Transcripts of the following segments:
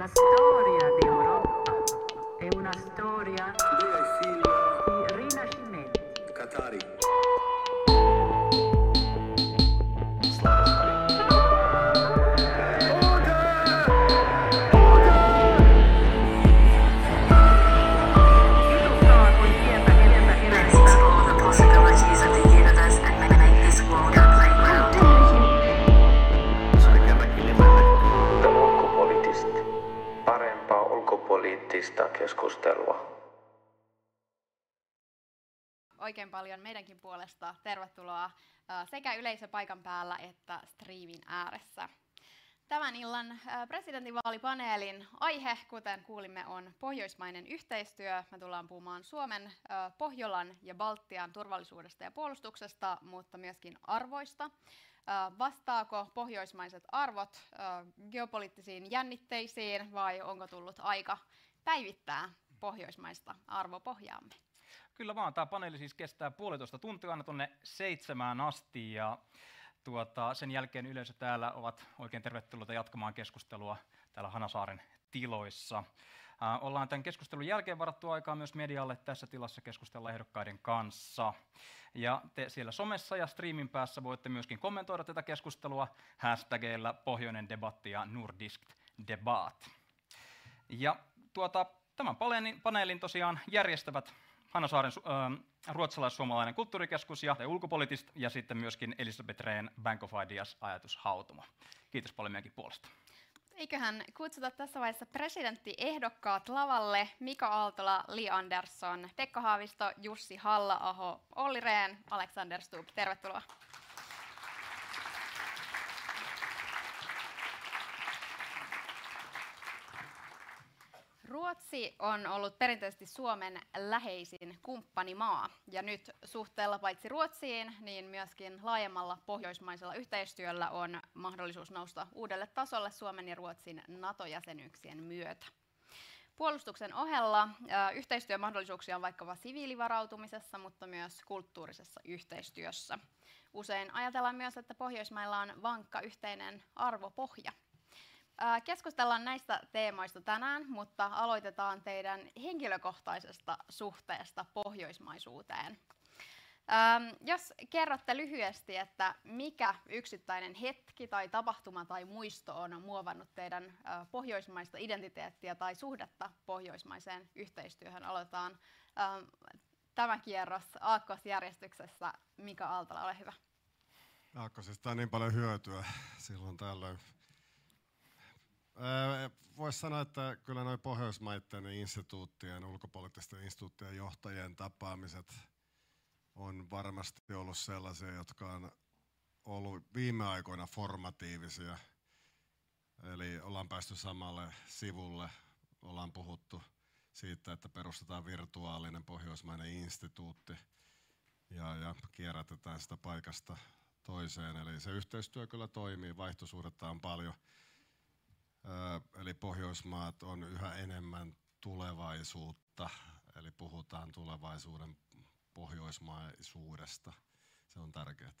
La storia di Europa è una storia oikein paljon meidänkin puolesta tervetuloa sekä yleisöpaikan päällä että striimin ääressä. Tämän illan presidentinvaalipaneelin aihe, kuten kuulimme, on pohjoismainen yhteistyö. Me tullaan puhumaan Suomen, Pohjolan ja Baltian turvallisuudesta ja puolustuksesta, mutta myöskin arvoista. Vastaako pohjoismaiset arvot geopoliittisiin jännitteisiin vai onko tullut aika päivittää pohjoismaista arvopohjaamme? Kyllä vaan, tämä paneeli siis kestää puolitoista tuntia aina tuonne seitsemään asti ja tuota, sen jälkeen yleisö täällä ovat oikein tervetulleita jatkamaan keskustelua täällä Hanasaaren tiloissa. Ollaan tämän keskustelun jälkeen varattu aikaa myös medialle tässä tilassa keskustella ehdokkaiden kanssa. Ja te siellä somessa ja streamin päässä voitte myöskin kommentoida tätä keskustelua hashtagillä Pohjoinen debatti ja Nordisk debat. Ja tuota, tämän paneelin tosiaan järjestävät Hannasaaren äh, ruotsalais-suomalainen kulttuurikeskus ja ulkopoliittista ja sitten myöskin Elisabeth Rehn Bank of Ideas ajatushautuma. Kiitos paljon meidänkin puolesta. Eiköhän kutsuta tässä vaiheessa presidenttiehdokkaat lavalle Mika Aaltola, Li Andersson, Pekka Haavisto, Jussi Halla-aho, Olli Rehn, Alexander Stubb. Tervetuloa. Ruotsi on ollut perinteisesti Suomen läheisin kumppanimaa ja nyt suhteella paitsi Ruotsiin, niin myöskin laajemmalla pohjoismaisella yhteistyöllä on mahdollisuus nousta uudelle tasolle Suomen ja Ruotsin NATO-jäsenyyksien myötä. Puolustuksen ohella yhteistyömahdollisuuksia on vaikkapa siviilivarautumisessa, mutta myös kulttuurisessa yhteistyössä. Usein ajatellaan myös, että Pohjoismailla on vankka yhteinen arvopohja. Keskustellaan näistä teemoista tänään, mutta aloitetaan teidän henkilökohtaisesta suhteesta pohjoismaisuuteen. Jos kerrotte lyhyesti, että mikä yksittäinen hetki tai tapahtuma tai muisto on muovannut teidän pohjoismaista identiteettiä tai suhdetta pohjoismaiseen yhteistyöhön, aloitetaan tämä kierros aakkosjärjestyksessä. Mika Aaltola, ole hyvä. Aakkosesta on niin paljon hyötyä silloin tällöin. Voisi sanoa, että kyllä noin Pohjoismaiden instituuttien, ulkopoliittisten instituuttien johtajien tapaamiset on varmasti ollut sellaisia, jotka on ollut viime aikoina formatiivisia. Eli ollaan päästy samalle sivulle, ollaan puhuttu siitä, että perustetaan virtuaalinen pohjoismainen instituutti ja, ja kierrätetään sitä paikasta toiseen. Eli se yhteistyö kyllä toimii, vaihtosuhdetta on paljon. Eli Pohjoismaat on yhä enemmän tulevaisuutta, eli puhutaan tulevaisuuden pohjoismaisuudesta. Se on tärkeää.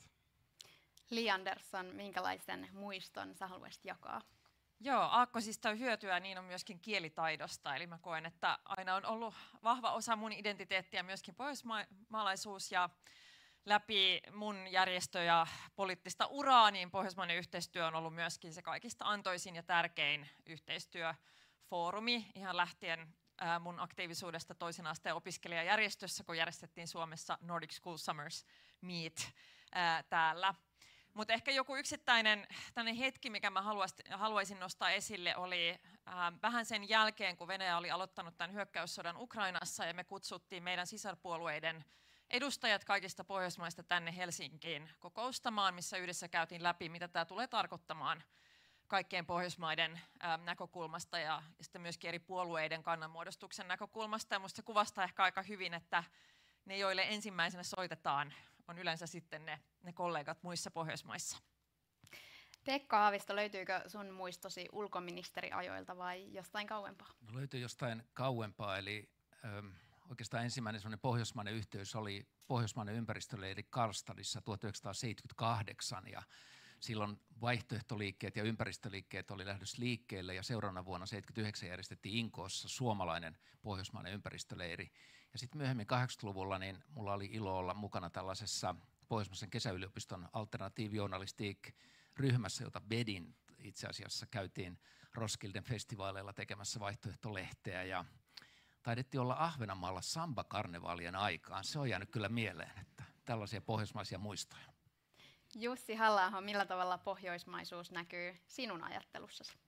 Li Andersson, minkälaisen muiston sä haluaisit jakaa? Joo, aakkosista on hyötyä, niin on myöskin kielitaidosta. Eli mä koen, että aina on ollut vahva osa mun identiteettiä myöskin pohjoismaalaisuus ja läpi mun järjestö- ja poliittista uraa, niin pohjoismainen yhteistyö on ollut myöskin se kaikista antoisin ja tärkein yhteistyöfoorumi ihan lähtien ää, mun aktiivisuudesta toisen asteen opiskelijajärjestössä, kun järjestettiin Suomessa Nordic School Summers Meet ää, täällä. Mutta ehkä joku yksittäinen hetki, mikä mä haluaisin nostaa esille, oli äh, vähän sen jälkeen, kun Venäjä oli aloittanut tämän hyökkäyssodan Ukrainassa ja me kutsuttiin meidän sisarpuolueiden edustajat kaikista Pohjoismaista tänne Helsinkiin kokoustamaan, missä yhdessä käytiin läpi, mitä tämä tulee tarkoittamaan kaikkien Pohjoismaiden ää, näkökulmasta ja, ja sitten myöskin eri puolueiden kannanmuodostuksen näkökulmasta. Ja minusta se kuvastaa ehkä aika hyvin, että ne, joille ensimmäisenä soitetaan, on yleensä sitten ne, ne kollegat muissa Pohjoismaissa. Pekka Haavisto, löytyykö sun muistosi ulkoministeriajoilta vai jostain kauempaa? No löytyy jostain kauempaa, eli äm, oikeastaan ensimmäinen sellainen pohjoismainen yhteys oli pohjoismainen ympäristöleiri Karlstadissa 1978 ja silloin vaihtoehtoliikkeet ja ympäristöliikkeet oli lähdössä liikkeelle ja seuraavana vuonna 79 järjestettiin Inkoossa suomalainen pohjoismainen ympäristöleiri. Ja sitten myöhemmin 80-luvulla niin mulla oli ilo olla mukana tällaisessa Pohjoismaisen kesäyliopiston alternatiivjournalistik-ryhmässä, jota Bedin itse asiassa käytiin Roskilden festivaaleilla tekemässä vaihtoehtolehteä ja taidettiin olla Ahvenanmaalla samba-karnevaalien aikaan. Se on jäänyt kyllä mieleen, että tällaisia pohjoismaisia muistoja. Jussi halla millä tavalla pohjoismaisuus näkyy sinun ajattelussasi?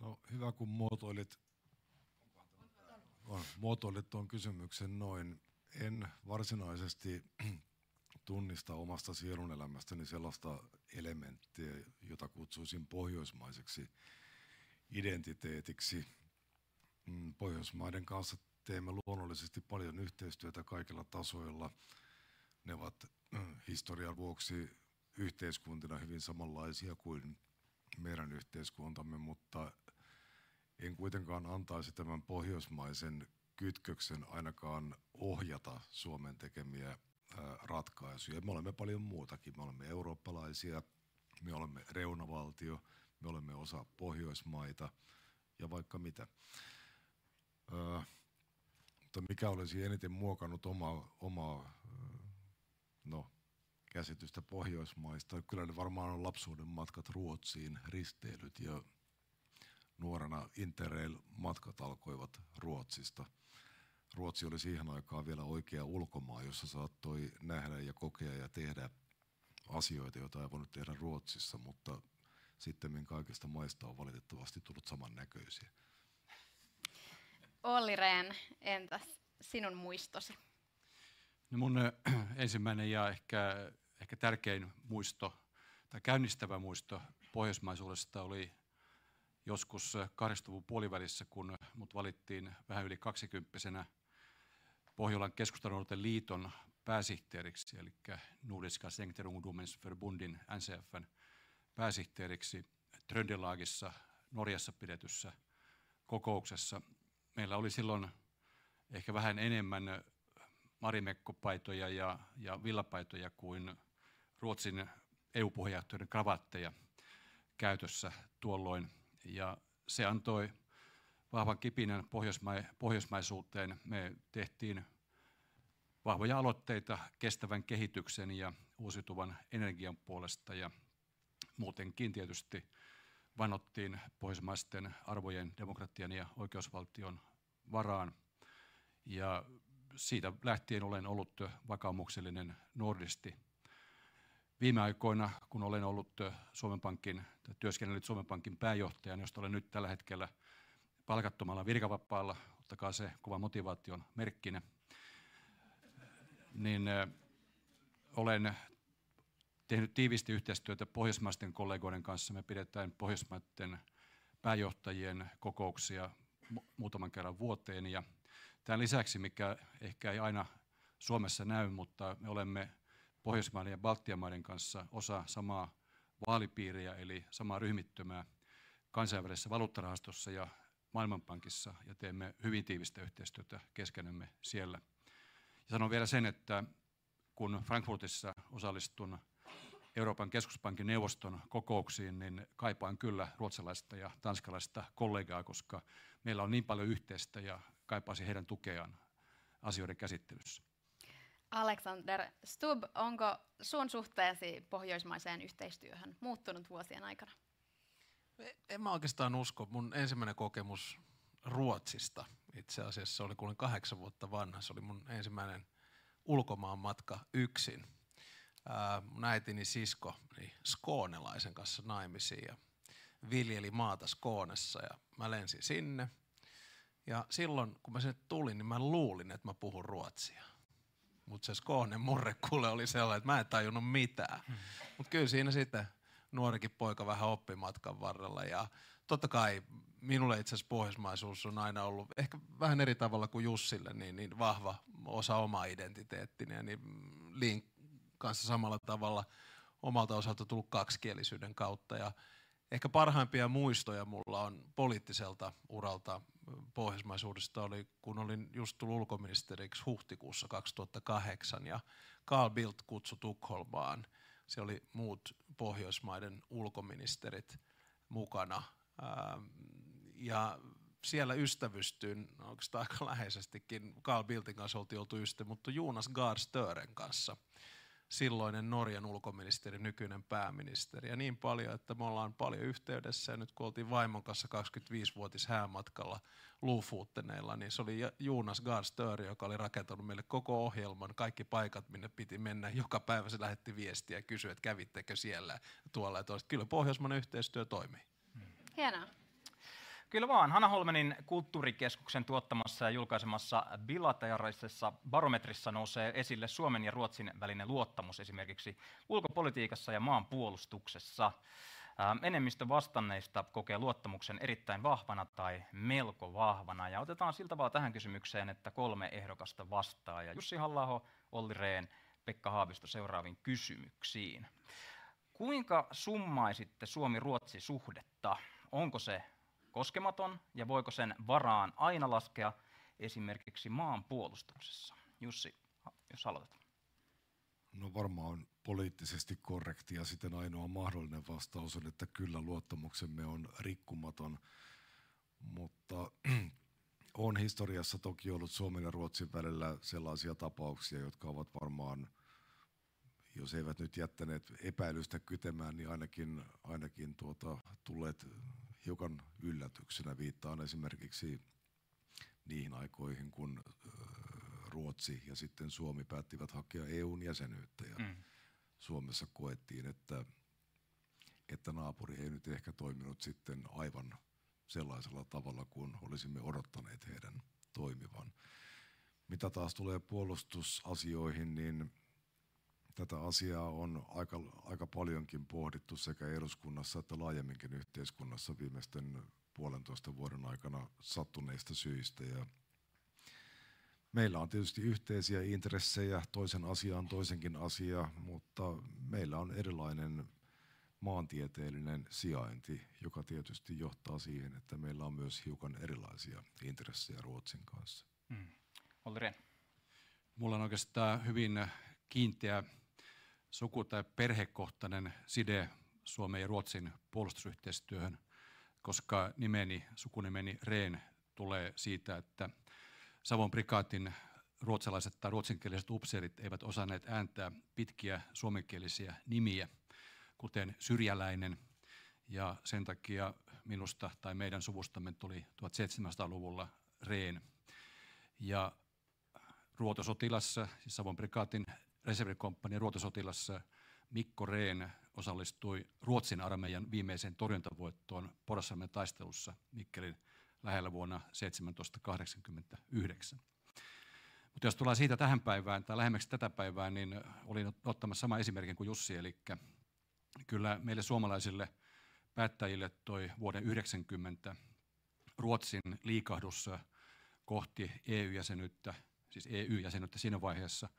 No hyvä kun muotoilit, muotoilit tuon kysymyksen noin. En varsinaisesti tunnista omasta sielunelämästäni sellaista elementtiä, jota kutsuisin pohjoismaiseksi identiteetiksi. Mm, Pohjoismaiden kanssa teemme luonnollisesti paljon yhteistyötä kaikilla tasoilla. Ne ovat mm, historian vuoksi yhteiskuntina hyvin samanlaisia kuin meidän yhteiskuntamme, mutta en kuitenkaan antaisi tämän pohjoismaisen kytköksen ainakaan ohjata Suomen tekemiä ratkaisuja. Me olemme paljon muutakin. Me olemme eurooppalaisia, me olemme reunavaltio, me olemme osa Pohjoismaita ja vaikka mitä. Öö, mutta mikä olisi eniten muokannut omaa, omaa no, käsitystä Pohjoismaista? Kyllä ne varmaan on lapsuuden matkat Ruotsiin, risteilyt ja nuorena Interrail-matkat alkoivat Ruotsista – Ruotsi oli siihen aikaan vielä oikea ulkomaa, jossa saattoi nähdä ja kokea ja tehdä asioita, joita ei voinut tehdä Ruotsissa, mutta sitten kaikista maista on valitettavasti tullut samannäköisiä. Olli Rehn, entäs sinun muistosi? No mun ensimmäinen ja ehkä, ehkä tärkein muisto tai käynnistävä muisto pohjoismaisuudesta oli joskus 80-luvun puolivälissä, kun mut valittiin vähän yli kaksikymppisenä Pohjolan keskustanuorten liiton pääsihteeriksi, eli Nordiska Sängterungdomens Förbundin NCFn pääsihteeriksi Tröndelagissa Norjassa pidetyssä kokouksessa. Meillä oli silloin ehkä vähän enemmän marimekkopaitoja ja, ja villapaitoja kuin Ruotsin EU-puheenjohtajan kravatteja käytössä tuolloin. Ja se antoi vahvan kipinän pohjoisma- pohjoismaisuuteen. Me tehtiin vahvoja aloitteita kestävän kehityksen ja uusiutuvan energian puolesta ja muutenkin tietysti vanottiin pohjoismaisten arvojen, demokratian ja oikeusvaltion varaan. Ja siitä lähtien olen ollut vakaumuksellinen nordisti. Viime aikoina, kun olen ollut Suomen Pankin, työskennellyt Suomen Pankin pääjohtajana, josta olen nyt tällä hetkellä – palkattomalla virkavapaalla, ottakaa se kova motivaation merkkinä, niin olen tehnyt tiivisti yhteistyötä pohjoismaisten kollegoiden kanssa. Me pidetään pohjoismaiden pääjohtajien kokouksia muutaman kerran vuoteen. Ja tämän lisäksi, mikä ehkä ei aina Suomessa näy, mutta me olemme Pohjoismaiden ja Baltian maiden kanssa osa samaa vaalipiiriä, eli samaa ryhmittymää kansainvälisessä valuuttarahastossa ja Maailmanpankissa ja teemme hyvin tiivistä yhteistyötä keskenämme siellä. Ja sanon vielä sen, että kun Frankfurtissa osallistun Euroopan keskuspankin neuvoston kokouksiin, niin kaipaan kyllä ruotsalaista ja tanskalaista kollegaa, koska meillä on niin paljon yhteistä ja kaipaisin heidän tukeaan asioiden käsittelyssä. Alexander Stubb, onko sun suhteesi pohjoismaiseen yhteistyöhön muuttunut vuosien aikana? En mä oikeastaan usko. Mun ensimmäinen kokemus Ruotsista itse asiassa oli, kun olin kahdeksan vuotta vanha. Se oli mun ensimmäinen ulkomaan matka yksin. Ää, mun äitini sisko niin skoonelaisen kanssa naimisiin ja viljeli maata Skoonessa ja mä lensin sinne. Ja silloin, kun mä sinne tulin, niin mä luulin, että mä puhun ruotsia. Mutta se Skoonen murrekuule oli sellainen, että mä en tajunnut mitään. Hmm. Mutta kyllä siinä sitten nuorikin poika vähän oppimatkan varrella. Ja totta kai minulle itse asiassa pohjoismaisuus on aina ollut ehkä vähän eri tavalla kuin Jussille niin, niin vahva osa omaa identiteettiä. Niin Liin kanssa samalla tavalla omalta osalta tullut kaksikielisyyden kautta. Ja ehkä parhaimpia muistoja mulla on poliittiselta uralta pohjoismaisuudesta oli, kun olin just tullut ulkoministeriksi huhtikuussa 2008 ja Carl Bildt kutsui Tukholmaan Se oli muut Pohjoismaiden ulkoministerit mukana. Ähm, ja siellä ystävystyin oikeastaan aika läheisestikin. Carl Bildtin kanssa oltiin oltu ystävä, mutta Jonas Gahr Stören kanssa silloinen Norjan ulkoministeri, nykyinen pääministeri. Ja niin paljon, että me ollaan paljon yhteydessä. Ja nyt kun oltiin vaimon kanssa 25-vuotis häämatkalla Luufuutteneilla, niin se oli Jonas Gahr Støre, joka oli rakentanut meille koko ohjelman, kaikki paikat, minne piti mennä. Joka päivä se lähetti viestiä ja kysyi, että kävittekö siellä tuolla. Ja toista. Kyllä Pohjoismainen yhteistyö toimii. Hienoa. Kyllä vaan. Hanna Holmenin kulttuurikeskuksen tuottamassa ja julkaisemassa bilateraalisessa barometrissa nousee esille Suomen ja Ruotsin välinen luottamus esimerkiksi ulkopolitiikassa ja maanpuolustuksessa. Enemmistö vastanneista kokee luottamuksen erittäin vahvana tai melko vahvana. Ja otetaan siltä vaan tähän kysymykseen, että kolme ehdokasta vastaa. Ja Jussi halla Olli Rehn, Pekka Haavisto seuraaviin kysymyksiin. Kuinka summaisitte Suomi-Ruotsi-suhdetta? Onko se koskematon ja voiko sen varaan aina laskea esimerkiksi maanpuolustuksessa? Jussi, jos aloitat. No varmaan poliittisesti korrekti ja sitten ainoa mahdollinen vastaus on, että kyllä luottamuksemme on rikkumaton, mutta on historiassa toki ollut Suomen ja Ruotsin välillä sellaisia tapauksia, jotka ovat varmaan, jos eivät nyt jättäneet epäilystä kytemään, niin ainakin, ainakin tuota, tulleet hiukan yllätyksenä. Viittaan esimerkiksi niihin aikoihin, kun Ruotsi ja sitten Suomi päättivät hakea EUn jäsenyyttä ja mm. Suomessa koettiin, että, että naapuri ei nyt ehkä toiminut sitten aivan sellaisella tavalla kuin olisimme odottaneet heidän toimivan. Mitä taas tulee puolustusasioihin, niin tätä asiaa on aika, aika paljonkin pohdittu sekä eduskunnassa että laajemminkin yhteiskunnassa viimeisten puolentoista vuoden aikana sattuneista syistä. Ja meillä on tietysti yhteisiä intressejä, toisen asia on toisenkin asia, mutta meillä on erilainen maantieteellinen sijainti, joka tietysti johtaa siihen, että meillä on myös hiukan erilaisia intressejä Ruotsin kanssa. Hmm. Olli Mulla on oikeastaan hyvin kiinteä suku- tai perhekohtainen side Suomen ja Ruotsin puolustusyhteistyöhön, koska nimeni, sukunimeni Reen tulee siitä, että Savon prikaatin ruotsalaiset tai ruotsinkieliset upseerit eivät osanneet ääntää pitkiä suomenkielisiä nimiä, kuten syrjäläinen, ja sen takia minusta tai meidän suvustamme tuli 1700-luvulla Reen. Ja ruotosotilassa, siis Savon prikaatin reservikomppanian ruotosotilassa Mikko Rehn osallistui Ruotsin armeijan viimeiseen torjuntavoittoon Porassalmen taistelussa Mikkelin lähellä vuonna 1789. Mutta jos tullaan siitä tähän päivään tai lähemmäksi tätä päivää, niin olin ottamassa sama esimerkin kuin Jussi, eli kyllä meille suomalaisille päättäjille toi vuoden 90 Ruotsin liikahdus kohti EU-jäsenyyttä, siis EU-jäsenyyttä siinä vaiheessa –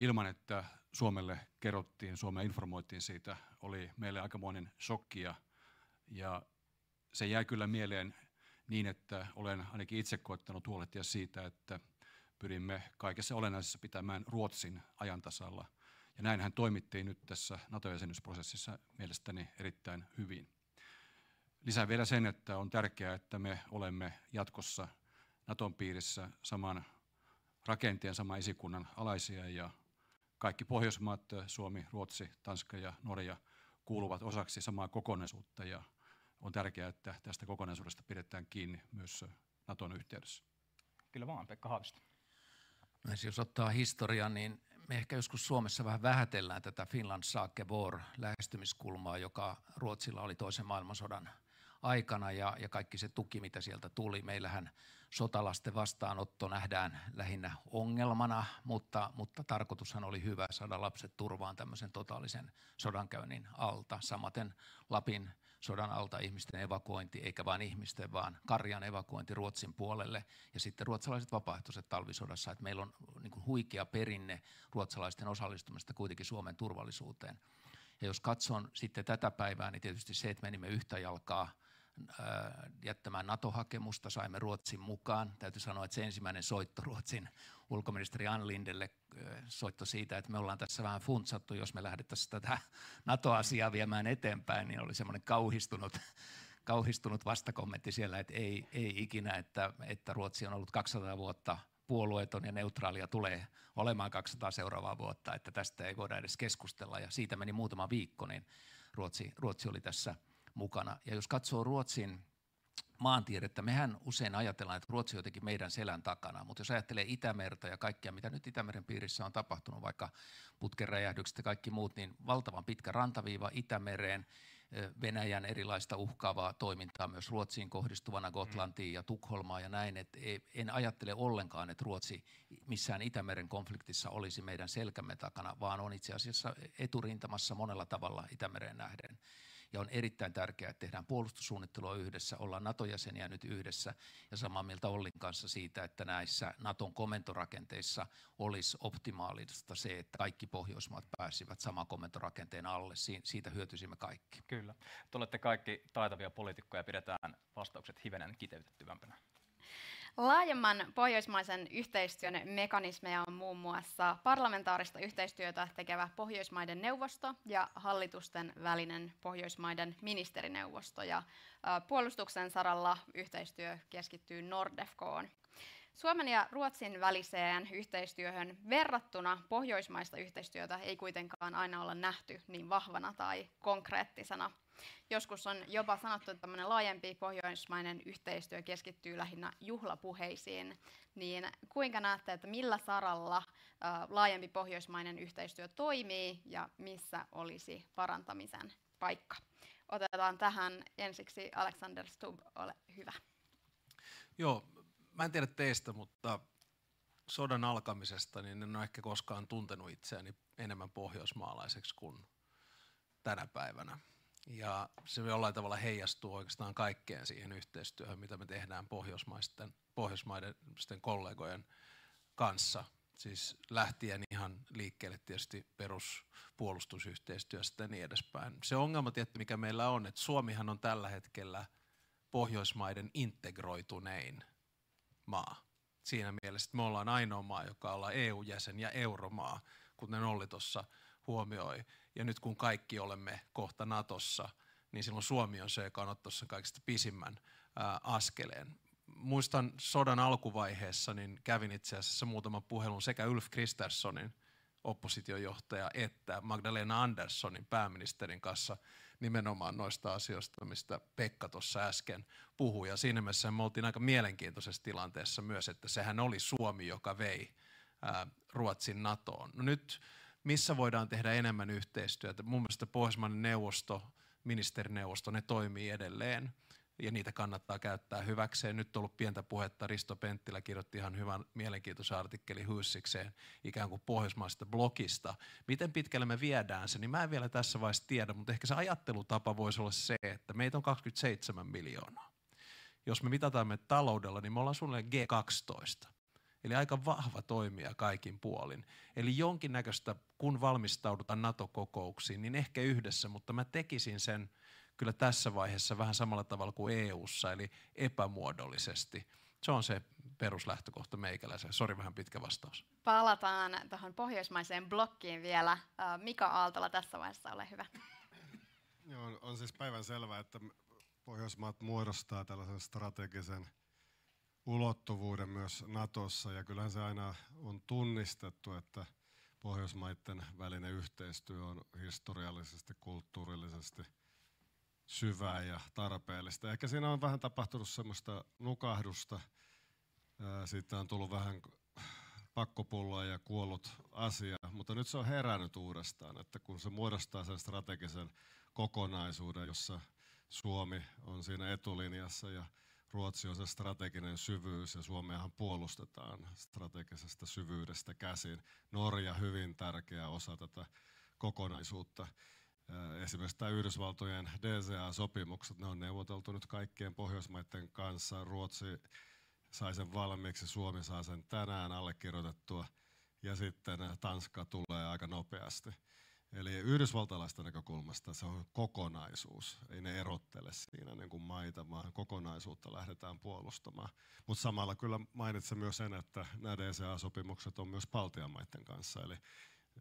ilman, että Suomelle kerrottiin, Suomea informoitiin siitä, oli meille aikamoinen shokki ja, ja se jäi kyllä mieleen niin, että olen ainakin itse koettanut huolehtia siitä, että pyrimme kaikessa olennaisessa pitämään Ruotsin ajantasalla. Ja näinhän toimittiin nyt tässä NATO-jäsenyysprosessissa mielestäni erittäin hyvin. Lisää vielä sen, että on tärkeää, että me olemme jatkossa Naton piirissä saman rakenteen saman esikunnan alaisia ja kaikki Pohjoismaat, Suomi, Ruotsi, Tanska ja Norja kuuluvat osaksi samaa kokonaisuutta ja on tärkeää, että tästä kokonaisuudesta pidetään kiinni myös Naton yhteydessä. Kyllä vaan, Pekka Haavisto. No, jos ottaa historian, niin me ehkä joskus Suomessa vähän vähätellään tätä Finland Sake War lähestymiskulmaa, joka Ruotsilla oli toisen maailmansodan aikana ja, ja kaikki se tuki, mitä sieltä tuli. Meillähän sotalasten vastaanotto nähdään lähinnä ongelmana, mutta, mutta tarkoitushan oli hyvä saada lapset turvaan tämmöisen totaalisen sodankäynnin alta. Samaten Lapin sodan alta ihmisten evakuointi, eikä vain ihmisten, vaan karjan evakuointi Ruotsin puolelle ja sitten ruotsalaiset vapaaehtoiset talvisodassa. Että meillä on niin huikea perinne ruotsalaisten osallistumista kuitenkin Suomen turvallisuuteen. Ja jos katson sitten tätä päivää, niin tietysti se, että menimme yhtä jalkaa jättämään NATO-hakemusta, saimme Ruotsin mukaan. Täytyy sanoa, että se ensimmäinen soitto Ruotsin ulkoministeri Ann Lindelle soitto siitä, että me ollaan tässä vähän funtsattu, jos me lähdettäisiin tätä NATO-asiaa viemään eteenpäin, niin oli semmoinen kauhistunut, kauhistunut vastakommentti siellä, että ei, ei ikinä, että, että Ruotsi on ollut 200 vuotta puolueeton ja neutraalia tulee olemaan 200 seuraavaa vuotta, että tästä ei voida edes keskustella. Ja siitä meni muutama viikko, niin Ruotsi, Ruotsi oli tässä mukana. Ja jos katsoo Ruotsin maantiedettä, mehän usein ajatellaan, että Ruotsi on jotenkin meidän selän takana, mutta jos ajattelee Itämerta ja kaikkia, mitä nyt Itämeren piirissä on tapahtunut, vaikka putken räjähdykset ja kaikki muut, niin valtavan pitkä rantaviiva Itämereen, Venäjän erilaista uhkaavaa toimintaa myös Ruotsiin kohdistuvana Gotlantiin ja Tukholmaan ja näin, että en ajattele ollenkaan, että Ruotsi missään Itämeren konfliktissa olisi meidän selkämme takana, vaan on itse asiassa eturintamassa monella tavalla Itämeren nähden ja on erittäin tärkeää, että tehdään puolustussuunnittelua yhdessä, ollaan NATO-jäseniä nyt yhdessä ja samaa mieltä Ollin kanssa siitä, että näissä NATOn komentorakenteissa olisi optimaalista se, että kaikki Pohjoismaat pääsivät saman komentorakenteen alle. Siitä hyötyisimme kaikki. Kyllä. Te olette kaikki taitavia poliitikkoja ja pidetään vastaukset hivenen kiteytettyvämpänä. Laajemman pohjoismaisen yhteistyön mekanismeja on muun muassa parlamentaarista yhteistyötä tekevä Pohjoismaiden neuvosto ja hallitusten välinen Pohjoismaiden ministerineuvosto. Ja puolustuksen saralla yhteistyö keskittyy Nordefcoon. Suomen ja Ruotsin väliseen yhteistyöhön verrattuna pohjoismaista yhteistyötä ei kuitenkaan aina olla nähty niin vahvana tai konkreettisena. Joskus on jopa sanottu, että tämmöinen laajempi pohjoismainen yhteistyö keskittyy lähinnä juhlapuheisiin. Niin kuinka näette, että millä saralla laajempi pohjoismainen yhteistyö toimii ja missä olisi parantamisen paikka? Otetaan tähän ensiksi Alexander Stubb, ole hyvä. Joo, mä en tiedä teistä, mutta sodan alkamisesta niin en ole ehkä koskaan tuntenut itseäni enemmän pohjoismaalaiseksi kuin tänä päivänä. Ja se jollain tavalla heijastuu oikeastaan kaikkeen siihen yhteistyöhön, mitä me tehdään pohjoismaisten, pohjoismaiden kollegojen kanssa. Siis lähtien ihan liikkeelle tietysti peruspuolustusyhteistyöstä ja niin edespäin. Se ongelma tietty, mikä meillä on, että Suomihan on tällä hetkellä Pohjoismaiden integroitunein maa. Siinä mielessä, että me ollaan ainoa maa, joka ollaan EU-jäsen ja euromaa, kuten Olli tuossa huomioi. Ja nyt kun kaikki olemme kohta Natossa, niin silloin Suomi on se, joka on ottanut sen kaikista pisimmän ää, askeleen. Muistan sodan alkuvaiheessa, niin kävin itse asiassa muutaman puhelun sekä Ulf Kristerssonin oppositiojohtaja että Magdalena Anderssonin pääministerin kanssa nimenomaan noista asioista, mistä Pekka tuossa äsken puhui. Ja siinä mielessä me oltiin aika mielenkiintoisessa tilanteessa myös, että sehän oli Suomi, joka vei ää, Ruotsin NATOon. No nyt missä voidaan tehdä enemmän yhteistyötä? Mun mielestä Pohjoismainen neuvosto, ministerineuvosto, ne toimii edelleen ja niitä kannattaa käyttää hyväkseen. Nyt on ollut pientä puhetta, Risto Penttilä kirjoitti ihan hyvän mielenkiintoisen artikkeli Hyssikseen ikään kuin pohjoismaista blogista. Miten pitkälle me viedään se, niin mä en vielä tässä vaiheessa tiedä, mutta ehkä se ajattelutapa voisi olla se, että meitä on 27 miljoonaa. Jos me mitataan me taloudella, niin me ollaan suunnilleen G12. Eli aika vahva toimija kaikin puolin. Eli jonkinnäköistä, kun valmistaudutaan NATO-kokouksiin, niin ehkä yhdessä, mutta mä tekisin sen kyllä tässä vaiheessa vähän samalla tavalla kuin EU:ssa, eli epämuodollisesti. Se on se peruslähtökohta meikäläisen. Sori vähän pitkä vastaus. Palataan tuohon pohjoismaiseen blokkiin vielä. Mika Aaltola tässä vaiheessa, ole hyvä. Joo, on siis päivän selvää, että Pohjoismaat muodostaa tällaisen strategisen ulottuvuuden myös Natossa ja kyllähän se aina on tunnistettu, että Pohjoismaiden välinen yhteistyö on historiallisesti, kulttuurillisesti syvää ja tarpeellista. Ehkä siinä on vähän tapahtunut semmoista nukahdusta. Siitä on tullut vähän pakkopulloa ja kuollut asia, mutta nyt se on herännyt uudestaan, että kun se muodostaa sen strategisen kokonaisuuden, jossa Suomi on siinä etulinjassa ja Ruotsi on se strateginen syvyys ja Suomeahan puolustetaan strategisesta syvyydestä käsin. Norja hyvin tärkeä osa tätä kokonaisuutta. Esimerkiksi tämä Yhdysvaltojen DCA-sopimukset, ne on neuvoteltu nyt kaikkien Pohjoismaiden kanssa. Ruotsi sai sen valmiiksi, Suomi saa sen tänään allekirjoitettua ja sitten Tanska tulee aika nopeasti. Eli yhdysvaltalaista näkökulmasta se on kokonaisuus. Ei ne erottele siinä niin kuin maita, vaan kokonaisuutta lähdetään puolustamaan. Mutta samalla kyllä mainitsen myös sen, että nämä DCA-sopimukset on myös Baltian maiden kanssa. Eli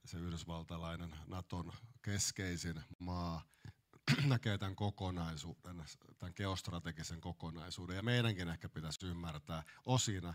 se yhdysvaltalainen Naton keskeisin maa näkee tämän kokonaisuuden, tämän geostrategisen kokonaisuuden. Ja meidänkin ehkä pitäisi ymmärtää osina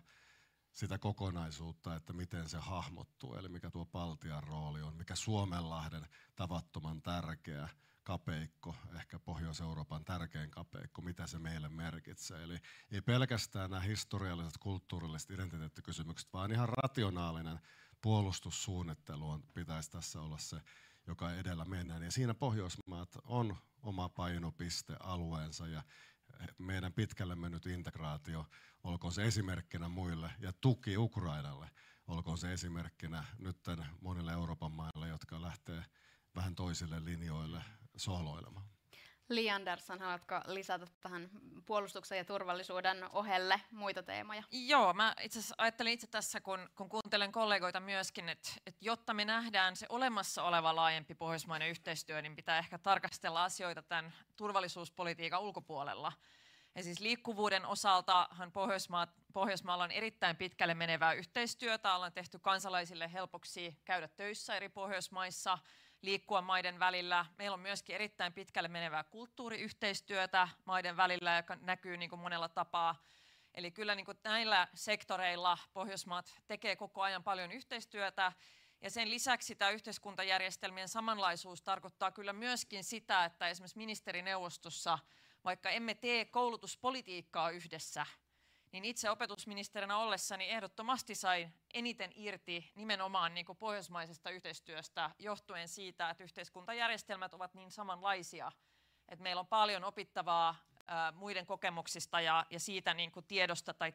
sitä kokonaisuutta, että miten se hahmottuu, eli mikä tuo Baltian rooli on, mikä Suomenlahden tavattoman tärkeä kapeikko, ehkä Pohjois-Euroopan tärkein kapeikko, mitä se meille merkitsee. Eli ei pelkästään nämä historialliset, kulttuurilliset identiteettikysymykset, vaan ihan rationaalinen puolustussuunnittelu on, pitäisi tässä olla se, joka edellä mennään. Ja siinä Pohjoismaat on oma painopiste alueensa ja meidän pitkälle mennyt integraatio, olkoon se esimerkkinä muille ja tuki Ukrainalle, olkoon se esimerkkinä nyt monille Euroopan maille, jotka lähtee vähän toisille linjoille sohloilemaan. Li Andersson, haluatko lisätä tähän puolustuksen ja turvallisuuden ohelle muita teemoja? Joo, mä itse asiassa ajattelin itse tässä, kun, kun kuuntelen kollegoita myöskin, että, että jotta me nähdään se olemassa oleva laajempi pohjoismainen yhteistyö, niin pitää ehkä tarkastella asioita tämän turvallisuuspolitiikan ulkopuolella. Ja siis liikkuvuuden osaltahan Pohjoismaat, Pohjoismaalla on erittäin pitkälle menevää yhteistyötä. Ollaan tehty kansalaisille helpoksi käydä töissä eri Pohjoismaissa – liikkua maiden välillä. Meillä on myöskin erittäin pitkälle menevää kulttuuriyhteistyötä maiden välillä, joka näkyy niin kuin monella tapaa. Eli kyllä niin kuin näillä sektoreilla Pohjoismaat tekee koko ajan paljon yhteistyötä. Ja sen lisäksi tämä yhteiskuntajärjestelmien samanlaisuus tarkoittaa kyllä myöskin sitä, että esimerkiksi ministerineuvostossa, vaikka emme tee koulutuspolitiikkaa yhdessä, niin itse opetusministerinä ollessani ehdottomasti sain eniten irti nimenomaan niin kuin pohjoismaisesta yhteistyöstä johtuen siitä, että yhteiskuntajärjestelmät ovat niin samanlaisia, että meillä on paljon opittavaa muiden kokemuksista ja, ja siitä niin kuin tiedosta, tai,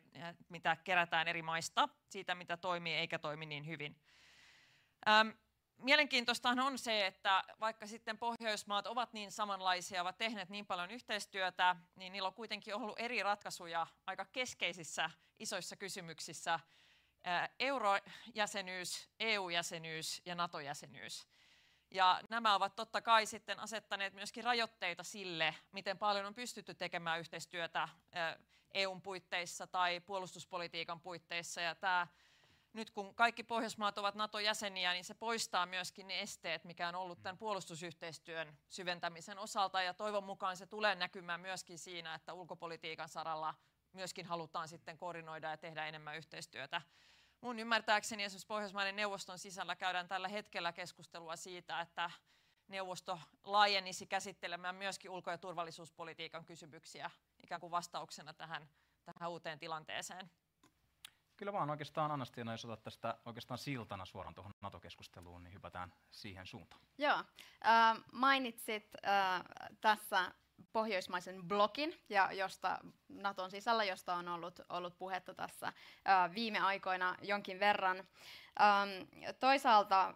mitä kerätään eri maista, siitä mitä toimii eikä toimi niin hyvin. Mielenkiintoistahan on se, että vaikka sitten Pohjoismaat ovat niin samanlaisia, ovat tehneet niin paljon yhteistyötä, niin niillä on kuitenkin ollut eri ratkaisuja aika keskeisissä isoissa kysymyksissä. Eurojäsenyys, EU-jäsenyys ja NATO-jäsenyys. Ja nämä ovat totta kai sitten asettaneet myöskin rajoitteita sille, miten paljon on pystytty tekemään yhteistyötä EUn puitteissa tai puolustuspolitiikan puitteissa. Ja tämä nyt kun kaikki Pohjoismaat ovat NATO-jäseniä, niin se poistaa myöskin ne esteet, mikä on ollut tämän puolustusyhteistyön syventämisen osalta. Ja toivon mukaan se tulee näkymään myöskin siinä, että ulkopolitiikan saralla myöskin halutaan sitten koordinoida ja tehdä enemmän yhteistyötä. Mun ymmärtääkseni esimerkiksi Pohjoismaiden neuvoston sisällä käydään tällä hetkellä keskustelua siitä, että neuvosto laajenisi käsittelemään myöskin ulko- ja turvallisuuspolitiikan kysymyksiä ikään kuin vastauksena tähän, tähän uuteen tilanteeseen. Kyllä vaan oikeastaan Anastiana, jos otat tästä oikeastaan siltana suoraan tuohon NATO-keskusteluun, niin hypätään siihen suuntaan. Joo, äh, mainitsit äh, tässä pohjoismaisen blokin, ja josta Naton sisällä, josta on ollut, ollut puhetta tässä äh, viime aikoina jonkin verran. Ähm, toisaalta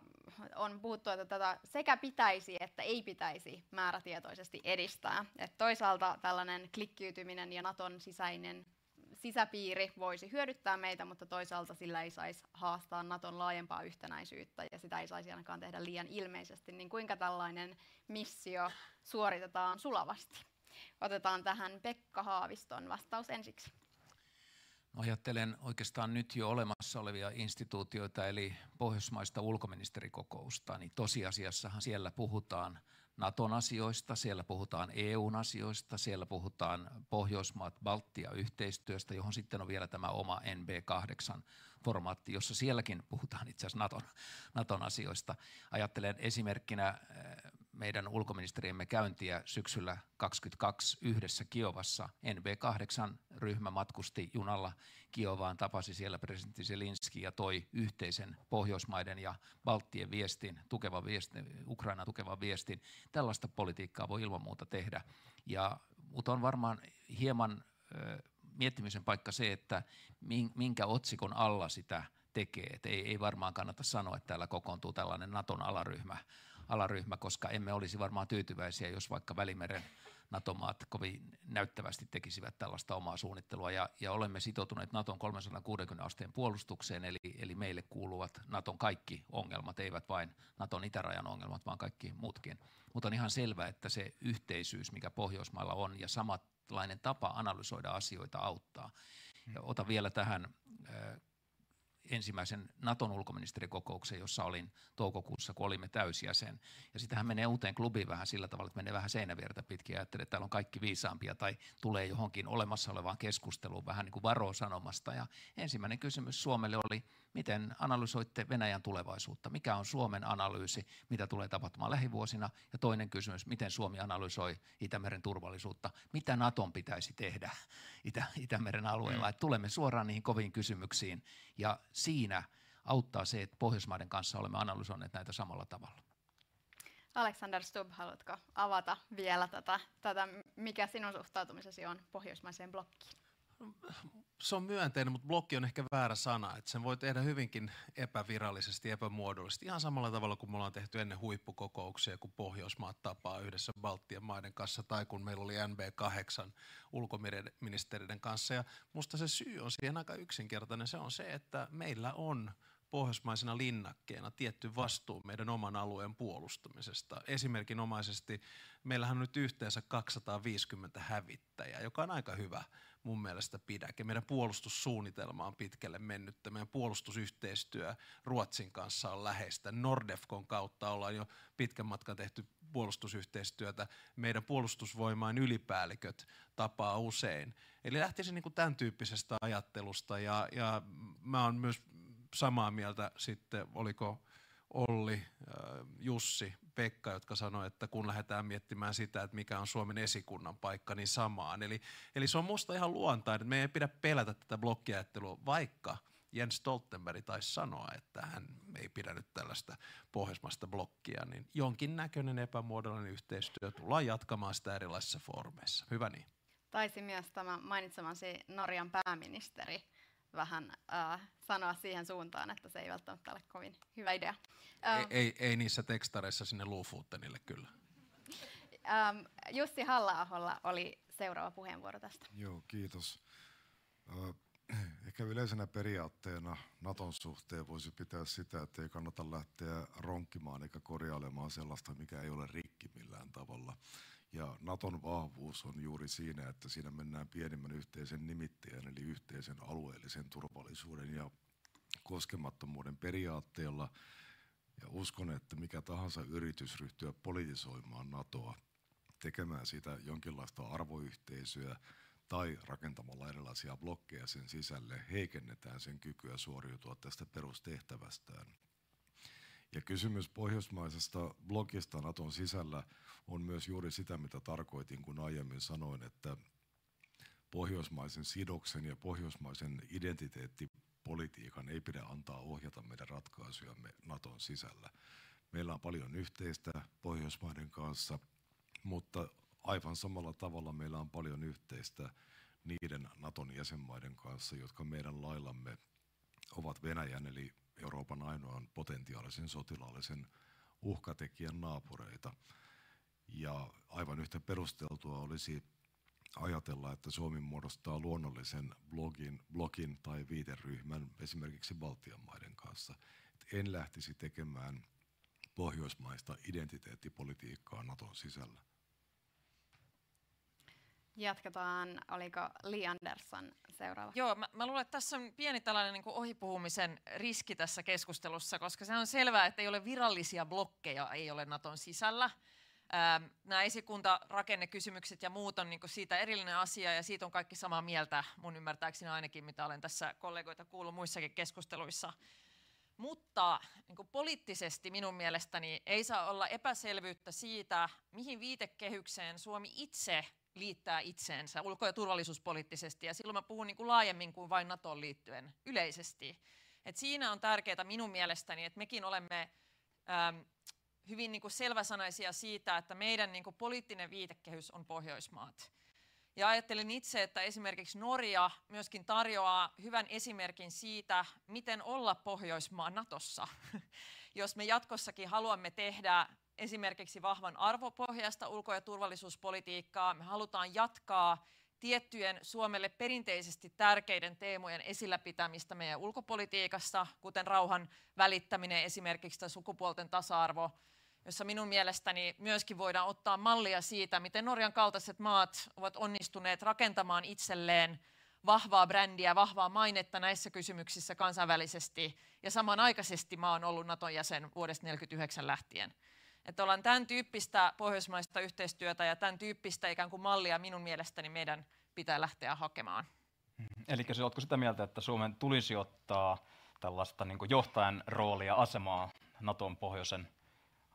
on puhuttu, että tätä sekä pitäisi että ei pitäisi määrätietoisesti edistää. Et toisaalta tällainen klikkiytyminen ja Naton sisäinen sisäpiiri voisi hyödyttää meitä, mutta toisaalta sillä ei saisi haastaa Naton laajempaa yhtenäisyyttä ja sitä ei saisi ainakaan tehdä liian ilmeisesti. Niin kuinka tällainen missio suoritetaan sulavasti? Otetaan tähän Pekka Haaviston vastaus ensiksi. No ajattelen oikeastaan nyt jo olemassa olevia instituutioita, eli Pohjoismaista ulkoministerikokousta, niin tosiasiassahan siellä puhutaan Naton asioista, siellä puhutaan EUn asioista, siellä puhutaan Pohjoismaat Baltia yhteistyöstä, johon sitten on vielä tämä oma NB8-formaatti, jossa sielläkin puhutaan itse asiassa Naton, Naton asioista. Ajattelen esimerkkinä meidän ulkoministeriemme käyntiä syksyllä 2022 yhdessä Kiovassa. NB8-ryhmä matkusti junalla Kiovaan, tapasi siellä presidentti Zelinski ja toi yhteisen Pohjoismaiden ja Baltien viestin, tukeva viestin, Ukraina tukeva viestin. Tällaista politiikkaa voi ilman muuta tehdä. Ja, mutta on varmaan hieman miettimisen paikka se, että minkä otsikon alla sitä tekee. Et ei, ei varmaan kannata sanoa, että täällä kokoontuu tällainen Naton alaryhmä alaryhmä, koska emme olisi varmaan tyytyväisiä, jos vaikka Välimeren NATO-maat kovin näyttävästi tekisivät tällaista omaa suunnittelua ja, ja olemme sitoutuneet Naton 360 asteen puolustukseen, eli, eli meille kuuluvat Naton kaikki ongelmat, eivät vain Naton itärajan ongelmat, vaan kaikki muutkin. Mutta on ihan selvää, että se yhteisyys, mikä Pohjoismailla on ja samanlainen tapa analysoida asioita auttaa. Ja otan vielä tähän ensimmäisen Naton ulkoministerikokouksen, jossa olin toukokuussa, kun olimme täysjäsen. Ja sitähän menee uuteen klubiin vähän sillä tavalla, että menee vähän seinäviertä pitkin ja ajattelee, että täällä on kaikki viisaampia tai tulee johonkin olemassa olevaan keskusteluun vähän niin kuin varoo sanomasta. Ja ensimmäinen kysymys Suomelle oli, miten analysoitte Venäjän tulevaisuutta? Mikä on Suomen analyysi, mitä tulee tapahtumaan lähivuosina? Ja toinen kysymys, miten Suomi analysoi Itämeren turvallisuutta? Mitä Naton pitäisi tehdä Itä- Itämeren alueella? Mm. Et tulemme suoraan niihin koviin kysymyksiin ja siinä auttaa se, että Pohjoismaiden kanssa olemme analysoineet näitä samalla tavalla. Alexander Stubb, haluatko avata vielä tätä, tätä, mikä sinun suhtautumisesi on pohjoismaiseen blokkiin? Se on myönteinen, mutta blokki on ehkä väärä sana. Että sen voi tehdä hyvinkin epävirallisesti, epämuodollisesti. Ihan samalla tavalla kuin me ollaan tehty ennen huippukokouksia, kun Pohjoismaat tapaa yhdessä Baltian maiden kanssa, tai kun meillä oli NB8 ulkoministeriöiden kanssa. Ja musta se syy on siihen aika yksinkertainen. Se on se, että meillä on pohjoismaisena linnakkeena tietty vastuu meidän oman alueen puolustamisesta. Esimerkinomaisesti meillähän on nyt yhteensä 250 hävittäjää, joka on aika hyvä mun mielestä pidäke. Meidän puolustussuunnitelma on pitkälle mennyttä. Meidän puolustusyhteistyö Ruotsin kanssa on läheistä. Nordefcon kautta ollaan jo pitkän matkan tehty puolustusyhteistyötä. Meidän puolustusvoimain ylipäälliköt tapaa usein. Eli lähtisin niin kuin tämän tyyppisestä ajattelusta ja, ja mä oon myös samaa mieltä sitten, oliko Olli, äh, Jussi, Pekka, jotka sanoivat, että kun lähdetään miettimään sitä, että mikä on Suomen esikunnan paikka, niin samaan. Eli, eli se on musta ihan luontainen, että me ei pidä pelätä tätä blokkiajattelua, vaikka Jens Stoltenberg taisi sanoa, että hän ei pidä nyt tällaista pohjoismaista blokkia, niin jonkin näköinen epämuodollinen yhteistyö tullaan jatkamaan sitä erilaisissa foorumeissa. Hyvä niin. Taisi myös tämä mainitsemasi Norjan pääministeri vähän äh, sanoa siihen suuntaan, että se ei välttämättä ole kovin hyvä idea. Ei, ei, ei niissä tekstareissa sinne Luufuttenille kyllä. Ähm, Jussi halla oli seuraava puheenvuoro tästä. Joo, kiitos. Äh, ehkä yleisenä periaatteena Naton suhteen voisi pitää sitä, että ei kannata lähteä ronkkimaan eikä korjailemaan sellaista, mikä ei ole rikki millään tavalla. Ja Naton vahvuus on juuri siinä, että siinä mennään pienimmän yhteisen nimittäjän eli yhteisen alueellisen turvallisuuden ja koskemattomuuden periaatteella. Ja uskon, että mikä tahansa yritys ryhtyä politisoimaan NATOa, tekemään siitä jonkinlaista arvoyhteisöä tai rakentamalla erilaisia blokkeja sen sisälle, heikennetään sen kykyä suoriutua tästä perustehtävästään. Ja kysymys pohjoismaisesta blogista Naton sisällä on myös juuri sitä, mitä tarkoitin, kun aiemmin sanoin, että pohjoismaisen sidoksen ja pohjoismaisen identiteettipolitiikan ei pidä antaa ohjata meidän ratkaisujamme Naton sisällä. Meillä on paljon yhteistä Pohjoismaiden kanssa, mutta aivan samalla tavalla meillä on paljon yhteistä niiden Naton jäsenmaiden kanssa, jotka meidän laillamme ovat Venäjän eli Euroopan ainoan potentiaalisen sotilaallisen uhkatekijän naapureita. Ja aivan yhtä perusteltua olisi ajatella, että Suomi muodostaa luonnollisen blogin, blogin tai viiteryhmän esimerkiksi Baltian maiden kanssa. Et en lähtisi tekemään pohjoismaista identiteettipolitiikkaa Naton sisällä. Jatketaan, oliko Li Andersson seuraava? Joo, mä, mä luulen, että tässä on pieni tällainen niin ohipuhumisen riski tässä keskustelussa, koska se on selvää, että ei ole virallisia blokkeja, ei ole Naton sisällä. Ähm, nämä esikuntarakennekysymykset ja muut on niin siitä erillinen asia ja siitä on kaikki samaa mieltä mun ymmärtääkseni ainakin, mitä olen tässä kollegoita kuullut muissakin keskusteluissa. Mutta niin poliittisesti minun mielestäni ei saa olla epäselvyyttä siitä, mihin viitekehykseen Suomi itse liittää itseensä ulko- ja turvallisuuspoliittisesti. Ja silloin mä puhun niin kuin laajemmin kuin vain NATOon liittyen yleisesti. Et siinä on tärkeää minun mielestäni, että mekin olemme ähm, hyvin niin kuin selväsanaisia siitä, että meidän niin kuin poliittinen viitekehys on Pohjoismaat. Ja ajattelin itse, että esimerkiksi Norja myöskin tarjoaa hyvän esimerkin siitä, miten olla Pohjoismaa Natossa, jos me jatkossakin haluamme tehdä esimerkiksi vahvan arvopohjaista ulko- ja turvallisuuspolitiikkaa. Me halutaan jatkaa tiettyjen Suomelle perinteisesti tärkeiden teemojen esillä pitämistä meidän ulkopolitiikassa, kuten rauhan välittäminen esimerkiksi tai sukupuolten tasa-arvo, jossa minun mielestäni myöskin voidaan ottaa mallia siitä, miten Norjan kaltaiset maat ovat onnistuneet rakentamaan itselleen vahvaa brändiä, vahvaa mainetta näissä kysymyksissä kansainvälisesti, ja samanaikaisesti maa on ollut Naton jäsen vuodesta 1949 lähtien. Että ollaan tämän tyyppistä pohjoismaista yhteistyötä ja tämän tyyppistä ikään kuin mallia minun mielestäni meidän pitää lähteä hakemaan. Eli se oletko sitä mieltä, että Suomen tulisi ottaa tällaista niin johtajan roolia, asemaa Naton pohjoisen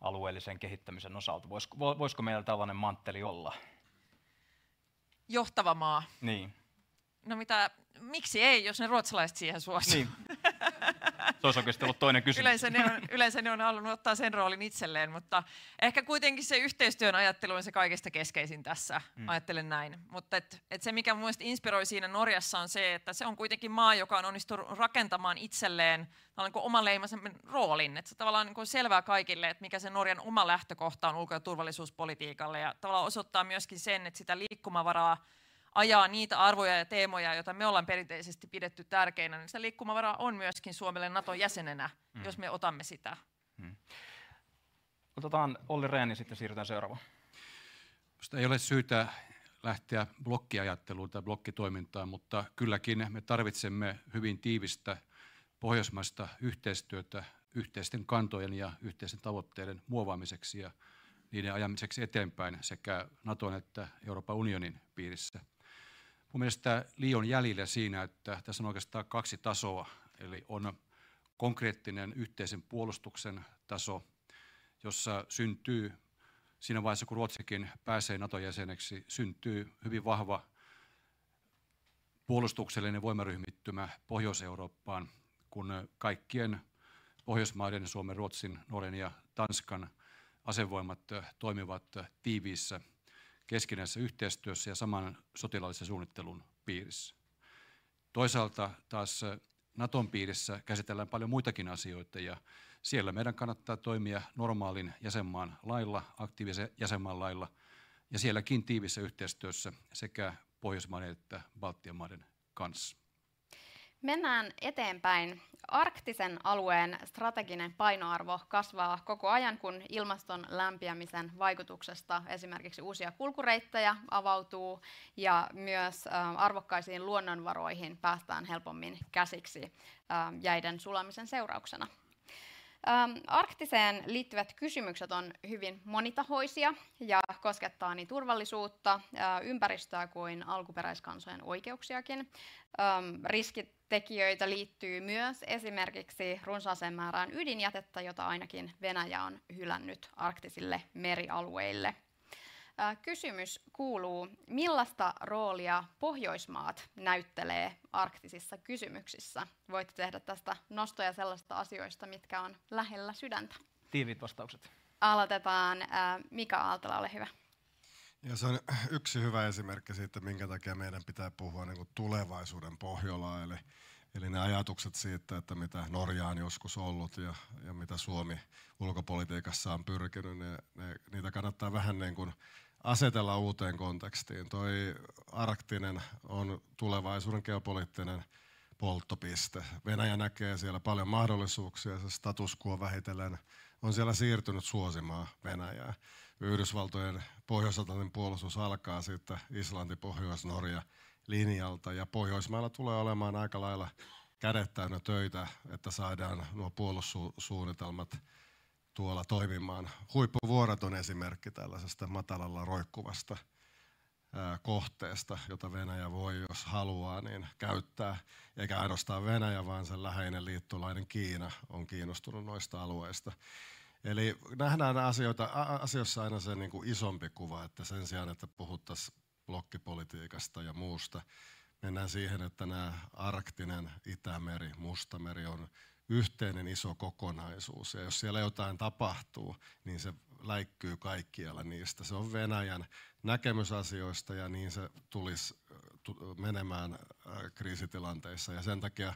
alueellisen kehittämisen osalta? Voisiko, voisiko meillä tällainen mantteli olla? Johtava maa. Niin. No mitä, miksi ei, jos ne ruotsalaiset siihen suosivat? Niin. Se olisi oikeasti ollut toinen kysymys. Yleensä ne, on, yleensä ne on halunnut ottaa sen roolin itselleen, mutta ehkä kuitenkin se yhteistyön ajattelu on se kaikista keskeisin tässä, mm. ajattelen näin. Mutta et, et se, mikä mun inspiroi siinä Norjassa on se, että se on kuitenkin maa, joka on onnistunut rakentamaan itselleen niin oman leimaisen roolin. Että se tavallaan niin selvää kaikille, että mikä se Norjan oma lähtökohta on ulko- ja turvallisuuspolitiikalle ja tavallaan osoittaa myöskin sen, että sitä liikkumavaraa ajaa niitä arvoja ja teemoja, joita me ollaan perinteisesti pidetty tärkeinä, niin se liikkumavara on myöskin Suomelle Naton jäsenenä, mm. jos me otamme sitä. Mm. Otetaan Olli Rehn ja sitten siirrytään seuraavaan. Sitä ei ole syytä lähteä blokkiajatteluun tai blokkitoimintaan, mutta kylläkin me tarvitsemme hyvin tiivistä pohjoismaista yhteistyötä yhteisten kantojen ja yhteisten tavoitteiden muovaamiseksi ja niiden ajamiseksi eteenpäin sekä Naton että Euroopan unionin piirissä. Mun mielestä liian jäljellä siinä, että tässä on oikeastaan kaksi tasoa. Eli on konkreettinen yhteisen puolustuksen taso, jossa syntyy siinä vaiheessa, kun Ruotsikin pääsee NATO-jäseneksi, syntyy hyvin vahva puolustuksellinen voimaryhmittymä Pohjois-Eurooppaan, kun kaikkien Pohjoismaiden, Suomen, Ruotsin, Norjan ja Tanskan asevoimat toimivat tiiviissä keskinäisessä yhteistyössä ja saman sotilaallisen suunnittelun piirissä. Toisaalta taas Naton piirissä käsitellään paljon muitakin asioita ja siellä meidän kannattaa toimia normaalin jäsenmaan lailla, aktiivisen jäsenmaan lailla ja sielläkin tiivissä yhteistyössä sekä Pohjoismaiden että Baltian maiden kanssa. Mennään eteenpäin. Arktisen alueen strateginen painoarvo kasvaa koko ajan, kun ilmaston lämpiämisen vaikutuksesta esimerkiksi uusia kulkureittejä avautuu ja myös arvokkaisiin luonnonvaroihin päästään helpommin käsiksi jäiden sulamisen seurauksena. Ähm, arktiseen liittyvät kysymykset on hyvin monitahoisia ja koskettaa niin turvallisuutta, äh, ympäristöä kuin alkuperäiskansojen oikeuksiakin. Ähm, riskitekijöitä liittyy myös esimerkiksi runsaaseen määrään ydinjätettä, jota ainakin Venäjä on hylännyt arktisille merialueille. Kysymys kuuluu, millaista roolia Pohjoismaat näyttelee arktisissa kysymyksissä? Voitte tehdä tästä nostoja sellaisista asioista, mitkä on lähellä sydäntä. Tiivit vastaukset. Aloitetaan. Mika Aaltola, ole hyvä. Ja se on yksi hyvä esimerkki siitä, minkä takia meidän pitää puhua niin kuin tulevaisuuden Pohjolaa, eli, eli ne ajatukset siitä, että mitä Norja on joskus ollut ja, ja mitä Suomi ulkopolitiikassa on pyrkinyt, ne, ne, niitä kannattaa vähän niin kuin asetella uuteen kontekstiin. Toi arktinen on tulevaisuuden geopoliittinen polttopiste. Venäjä näkee siellä paljon mahdollisuuksia, se status quo vähitellen on siellä siirtynyt suosimaan Venäjää. Yhdysvaltojen pohjois puolustus alkaa siitä Islanti, Pohjois-Norja linjalta ja Pohjoismailla tulee olemaan aika lailla kädet täynnä töitä, että saadaan nuo puolustussuunnitelmat tuolla toimimaan. Huippuvuorot on esimerkki tällaisesta matalalla roikkuvasta kohteesta, jota Venäjä voi, jos haluaa, niin käyttää. Eikä ainoastaan Venäjä, vaan sen läheinen liittolainen Kiina on kiinnostunut noista alueista. Eli nähdään asioita, asioissa aina se niin kuin isompi kuva, että sen sijaan, että puhuttaisiin blokkipolitiikasta ja muusta, mennään siihen, että nämä arktinen Itämeri, Mustameri on yhteinen iso kokonaisuus. Ja jos siellä jotain tapahtuu, niin se läikkyy kaikkialla niistä. Se on Venäjän näkemys asioista ja niin se tulisi menemään kriisitilanteissa. Ja sen takia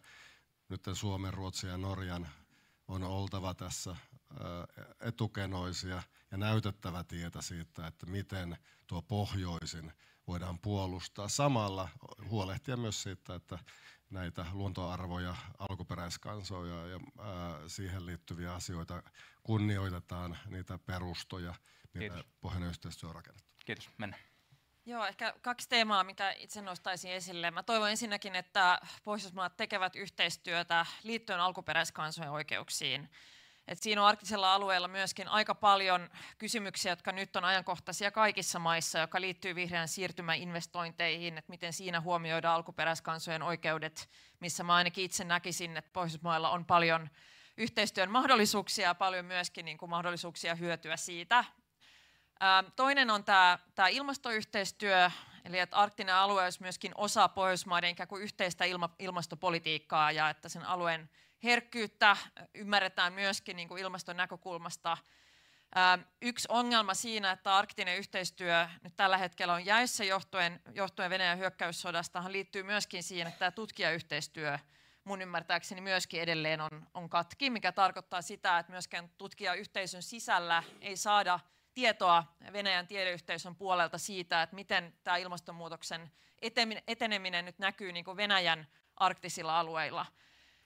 nyt Suomen, Ruotsin ja Norjan on oltava tässä etukenoisia ja näytettävä tietä siitä, että miten tuo pohjoisin voidaan puolustaa. Samalla huolehtia myös siitä, että näitä luontoarvoja, alkuperäiskansoja ja ää, siihen liittyviä asioita kunnioitetaan, niitä perustoja, mitä pohjoinen yhteistyö on rakennettu. Kiitos, mennään. Joo, ehkä kaksi teemaa, mitä itse nostaisin esille. Mä toivon ensinnäkin, että Pohjoismaat tekevät yhteistyötä liittyen alkuperäiskansojen oikeuksiin. Et siinä on arktisella alueella myöskin aika paljon kysymyksiä, jotka nyt on ajankohtaisia kaikissa maissa, joka liittyy vihreän siirtymän investointeihin, että miten siinä huomioidaan alkuperäiskansojen oikeudet, missä mä ainakin itse näkisin, että Pohjoismailla on paljon yhteistyön mahdollisuuksia ja paljon myöskin niin kuin mahdollisuuksia hyötyä siitä. Toinen on tämä, tämä ilmastoyhteistyö, eli että arktinen alue olisi myöskin osa Pohjoismaiden ikään kuin yhteistä ilma, ilmastopolitiikkaa ja että sen alueen herkkyyttä ymmärretään myöskin niin kuin ilmaston näkökulmasta. Yksi ongelma siinä, että arktinen yhteistyö nyt tällä hetkellä on jäissä johtuen, johtuen Venäjän hyökkäyssodasta, liittyy myöskin siihen, että tämä tutkijayhteistyö mun ymmärtääkseni myöskin edelleen on, on katki, mikä tarkoittaa sitä, että myöskään tutkijayhteisön sisällä ei saada tietoa Venäjän tiedeyhteisön puolelta siitä, että miten tämä ilmastonmuutoksen eteneminen nyt näkyy niin kuin Venäjän arktisilla alueilla.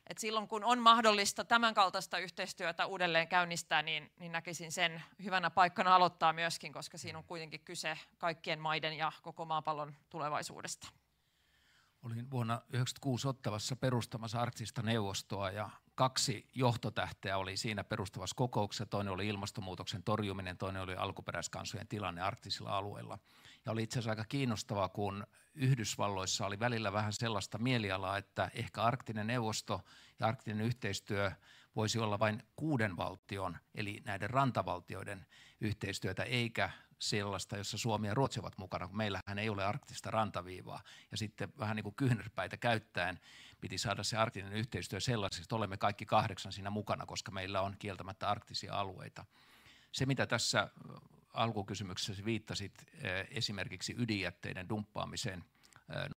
Et silloin kun on mahdollista tämän kaltaista yhteistyötä uudelleen käynnistää, niin, niin näkisin sen hyvänä paikkana aloittaa myöskin, koska siinä on kuitenkin kyse kaikkien maiden ja koko maapallon tulevaisuudesta. Olin vuonna 1996 Ottavassa perustamassa arktista neuvostoa ja kaksi johtotähteä oli siinä perustavassa kokouksessa. Toinen oli ilmastonmuutoksen torjuminen, toinen oli alkuperäiskansojen tilanne arktisilla alueilla. Ja oli itse asiassa aika kiinnostavaa, kun Yhdysvalloissa oli välillä vähän sellaista mielialaa, että ehkä arktinen neuvosto ja arktinen yhteistyö voisi olla vain kuuden valtion, eli näiden rantavaltioiden yhteistyötä, eikä sellaista, jossa Suomi ja Ruotsi ovat mukana, kun meillähän ei ole arktista rantaviivaa. Ja sitten vähän niin kuin kyynärpäitä käyttäen piti saada se arktinen yhteistyö sellaisesta, että olemme kaikki kahdeksan siinä mukana, koska meillä on kieltämättä arktisia alueita. Se, mitä tässä alkukysymyksessä viittasit esimerkiksi ydinjätteiden dumppaamiseen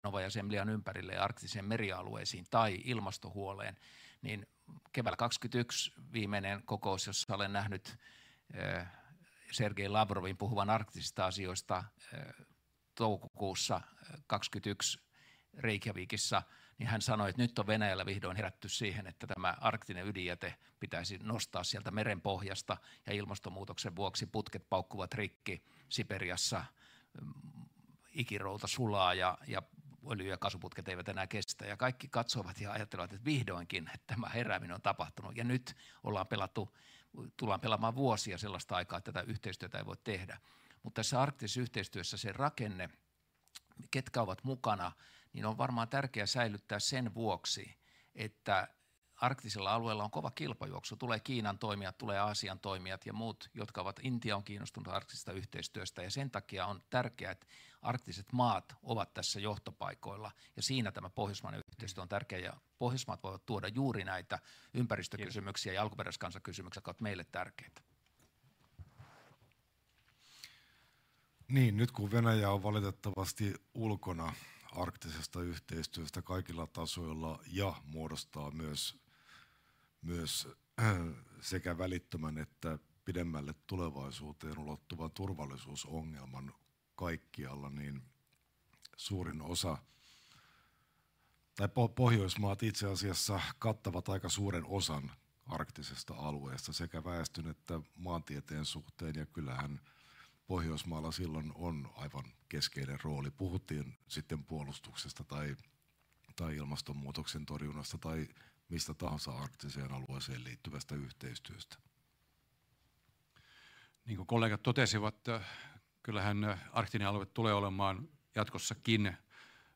Novaja Semlian ympärille ja arktiseen merialueisiin tai ilmastohuoleen, niin keväällä 2021 viimeinen kokous, jossa olen nähnyt Sergei Lavrovin puhuvan arktisista asioista toukokuussa 2021 Reykjavikissa, niin hän sanoi, että nyt on Venäjällä vihdoin herätty siihen, että tämä arktinen ydinjäte pitäisi nostaa sieltä meren pohjasta ja ilmastonmuutoksen vuoksi putket paukkuvat rikki Siperiassa, mm, ikirouta sulaa ja, ja öljy- ja kasvuputket eivät enää kestä. Ja kaikki katsovat ja ajattelevat, että vihdoinkin että tämä herääminen on tapahtunut. Ja nyt ollaan pelattu tullaan pelaamaan vuosia sellaista aikaa, että tätä yhteistyötä ei voi tehdä. Mutta tässä arktisessa yhteistyössä se rakenne, ketkä ovat mukana, niin on varmaan tärkeää säilyttää sen vuoksi, että arktisella alueella on kova kilpajuoksu. Tulee Kiinan toimijat, tulee Aasian toimijat ja muut, jotka ovat, Intia on kiinnostunut arktisesta yhteistyöstä ja sen takia on tärkeää, että arktiset maat ovat tässä johtopaikoilla ja siinä tämä pohjoismainen yhteistyö on tärkeä ja Pohjoismaat voivat tuoda juuri näitä ympäristökysymyksiä ja alkuperäiskansakysymyksiä, jotka ovat meille tärkeitä. Niin, nyt kun Venäjä on valitettavasti ulkona arktisesta yhteistyöstä kaikilla tasoilla ja muodostaa myös, myös sekä välittömän että pidemmälle tulevaisuuteen ulottuvan turvallisuusongelman kaikkialla, niin suurin osa tai Pohjoismaat itse asiassa kattavat aika suuren osan arktisesta alueesta sekä väestön että maantieteen suhteen ja kyllähän Pohjoismaalla silloin on aivan keskeinen rooli. Puhuttiin sitten puolustuksesta tai, tai ilmastonmuutoksen torjunnasta tai mistä tahansa arktiseen alueeseen liittyvästä yhteistyöstä. Niin kuin kollegat totesivat, kyllähän arktinen alue tulee olemaan jatkossakin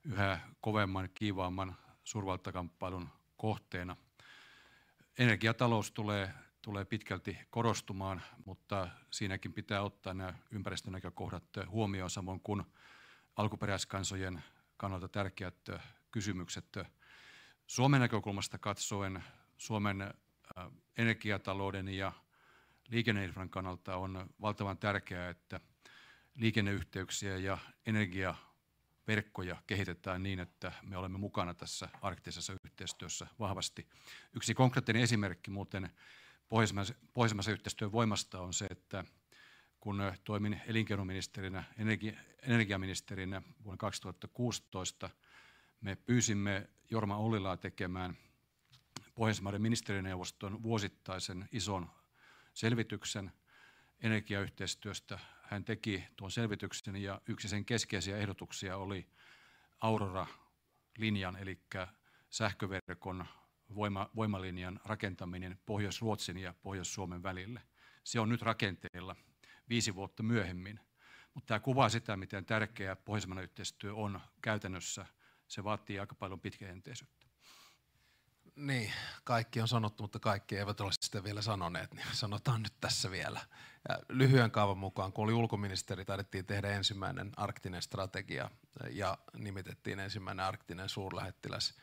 yhä kovemman, kiivaamman suurvaltakamppailun kohteena. Energiatalous tulee, tulee pitkälti korostumaan, mutta siinäkin pitää ottaa nämä ympäristönäkökohdat huomioon, samoin kuin alkuperäiskansojen kannalta tärkeät kysymykset. Suomen näkökulmasta katsoen Suomen energiatalouden ja liikenneinfran kannalta on valtavan tärkeää, että liikenneyhteyksiä ja energia verkkoja kehitetään niin, että me olemme mukana tässä arktisessa yhteistyössä vahvasti. Yksi konkreettinen esimerkki muuten pohjoismaisen yhteistyön voimasta on se, että kun toimin elinkeinoministerinä, energi, energiaministerinä vuonna 2016, me pyysimme Jorma Ollilaa tekemään Pohjoismaiden ministerineuvoston vuosittaisen ison selvityksen energiayhteistyöstä. Hän teki tuon selvityksen ja yksi sen keskeisiä ehdotuksia oli Aurora-linjan, eli sähköverkon voima, voimalinjan rakentaminen Pohjois-Ruotsin ja Pohjois-Suomen välille. Se on nyt rakenteilla viisi vuotta myöhemmin. Mutta tämä kuvaa sitä, miten tärkeää pohjoismainen yhteistyö on käytännössä. Se vaatii aika paljon pitkäjänteisyyttä. Niin, kaikki on sanottu, mutta kaikki eivät ole sitä vielä sanoneet, niin sanotaan nyt tässä vielä. Ja lyhyen kaavan mukaan, kun oli ulkoministeri, taidettiin tehdä ensimmäinen arktinen strategia ja nimitettiin ensimmäinen arktinen suurlähettiläs.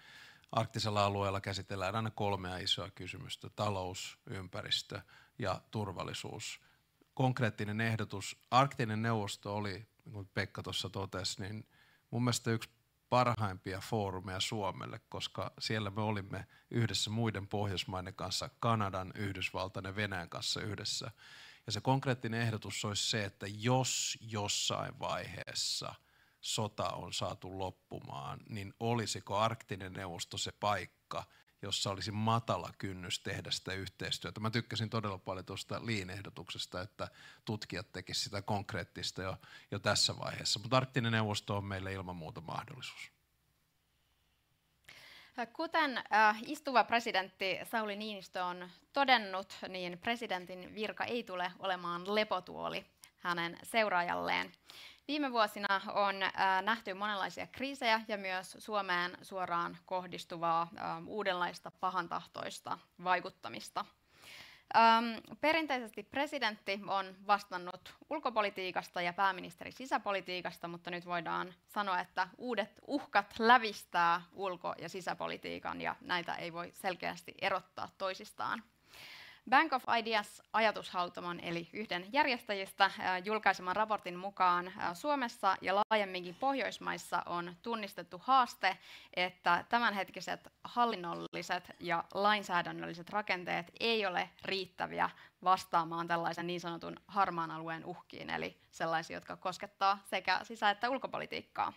Arktisella alueella käsitellään aina kolmea isoa kysymystä, talous, ympäristö ja turvallisuus. Konkreettinen ehdotus, arktinen neuvosto oli, niin Pekka tuossa totesi, niin mun mielestä yksi parhaimpia foorumeja Suomelle, koska siellä me olimme yhdessä muiden Pohjoismaiden kanssa, Kanadan, Yhdysvaltain ja Venäjän kanssa yhdessä. Ja se konkreettinen ehdotus olisi se, että jos jossain vaiheessa sota on saatu loppumaan, niin olisiko arktinen neuvosto se paikka, jossa olisi matala kynnys tehdä sitä yhteistyötä. Mä tykkäsin todella paljon tuosta Liin-ehdotuksesta, että tutkijat tekisivät sitä konkreettista jo, jo tässä vaiheessa. Mutta arktinen neuvosto on meille ilman muuta mahdollisuus. Kuten äh, istuva presidentti Sauli Niinistö on todennut, niin presidentin virka ei tule olemaan lepotuoli hänen seuraajalleen. Viime vuosina on äh, nähty monenlaisia kriisejä ja myös Suomeen suoraan kohdistuvaa äh, uudenlaista pahantahtoista vaikuttamista. Ähm, perinteisesti presidentti on vastannut ulkopolitiikasta ja pääministeri sisäpolitiikasta, mutta nyt voidaan sanoa, että uudet uhkat lävistää ulko- ja sisäpolitiikan ja näitä ei voi selkeästi erottaa toisistaan. Bank of Ideas ajatushautomon eli yhden järjestäjistä julkaiseman raportin mukaan Suomessa ja laajemminkin Pohjoismaissa on tunnistettu haaste, että tämänhetkiset hallinnolliset ja lainsäädännölliset rakenteet ei ole riittäviä vastaamaan tällaisen niin sanotun harmaan alueen uhkiin, eli sellaisia, jotka koskettaa sekä sisä- että ulkopolitiikkaa.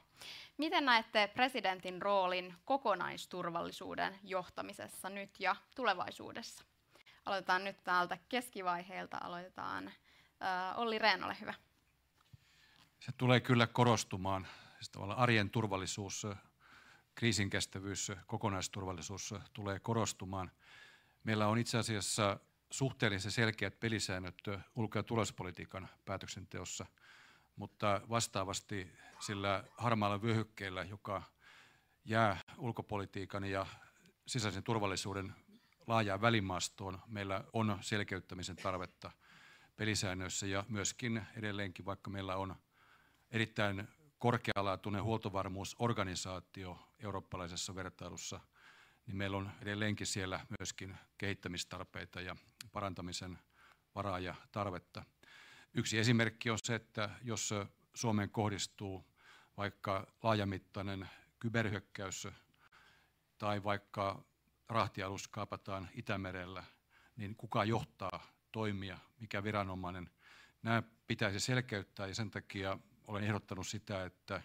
Miten näette presidentin roolin kokonaisturvallisuuden johtamisessa nyt ja tulevaisuudessa? Aloitetaan nyt täältä keskivaiheelta. Aloitetaan. Äh, Olli Rehn, ole hyvä. Se tulee kyllä korostumaan. Siis tavallaan arjen turvallisuus, kriisinkestävyys, kokonaisturvallisuus tulee korostumaan. Meillä on itse asiassa suhteellisen selkeät pelisäännöt ulko- ja turvallisuuspolitiikan päätöksenteossa, mutta vastaavasti sillä harmaalla vyöhykkeellä, joka jää ulkopolitiikan ja sisäisen turvallisuuden laajaan välimaastoon meillä on selkeyttämisen tarvetta pelisäännöissä ja myöskin edelleenkin, vaikka meillä on erittäin korkealaatuinen huoltovarmuusorganisaatio eurooppalaisessa vertailussa, niin meillä on edelleenkin siellä myöskin kehittämistarpeita ja parantamisen varaa ja tarvetta. Yksi esimerkki on se, että jos Suomeen kohdistuu vaikka laajamittainen kyberhyökkäys tai vaikka rahtialus kaapataan Itämerellä, niin kuka johtaa toimia, mikä viranomainen. Nämä pitäisi selkeyttää ja sen takia olen ehdottanut sitä, että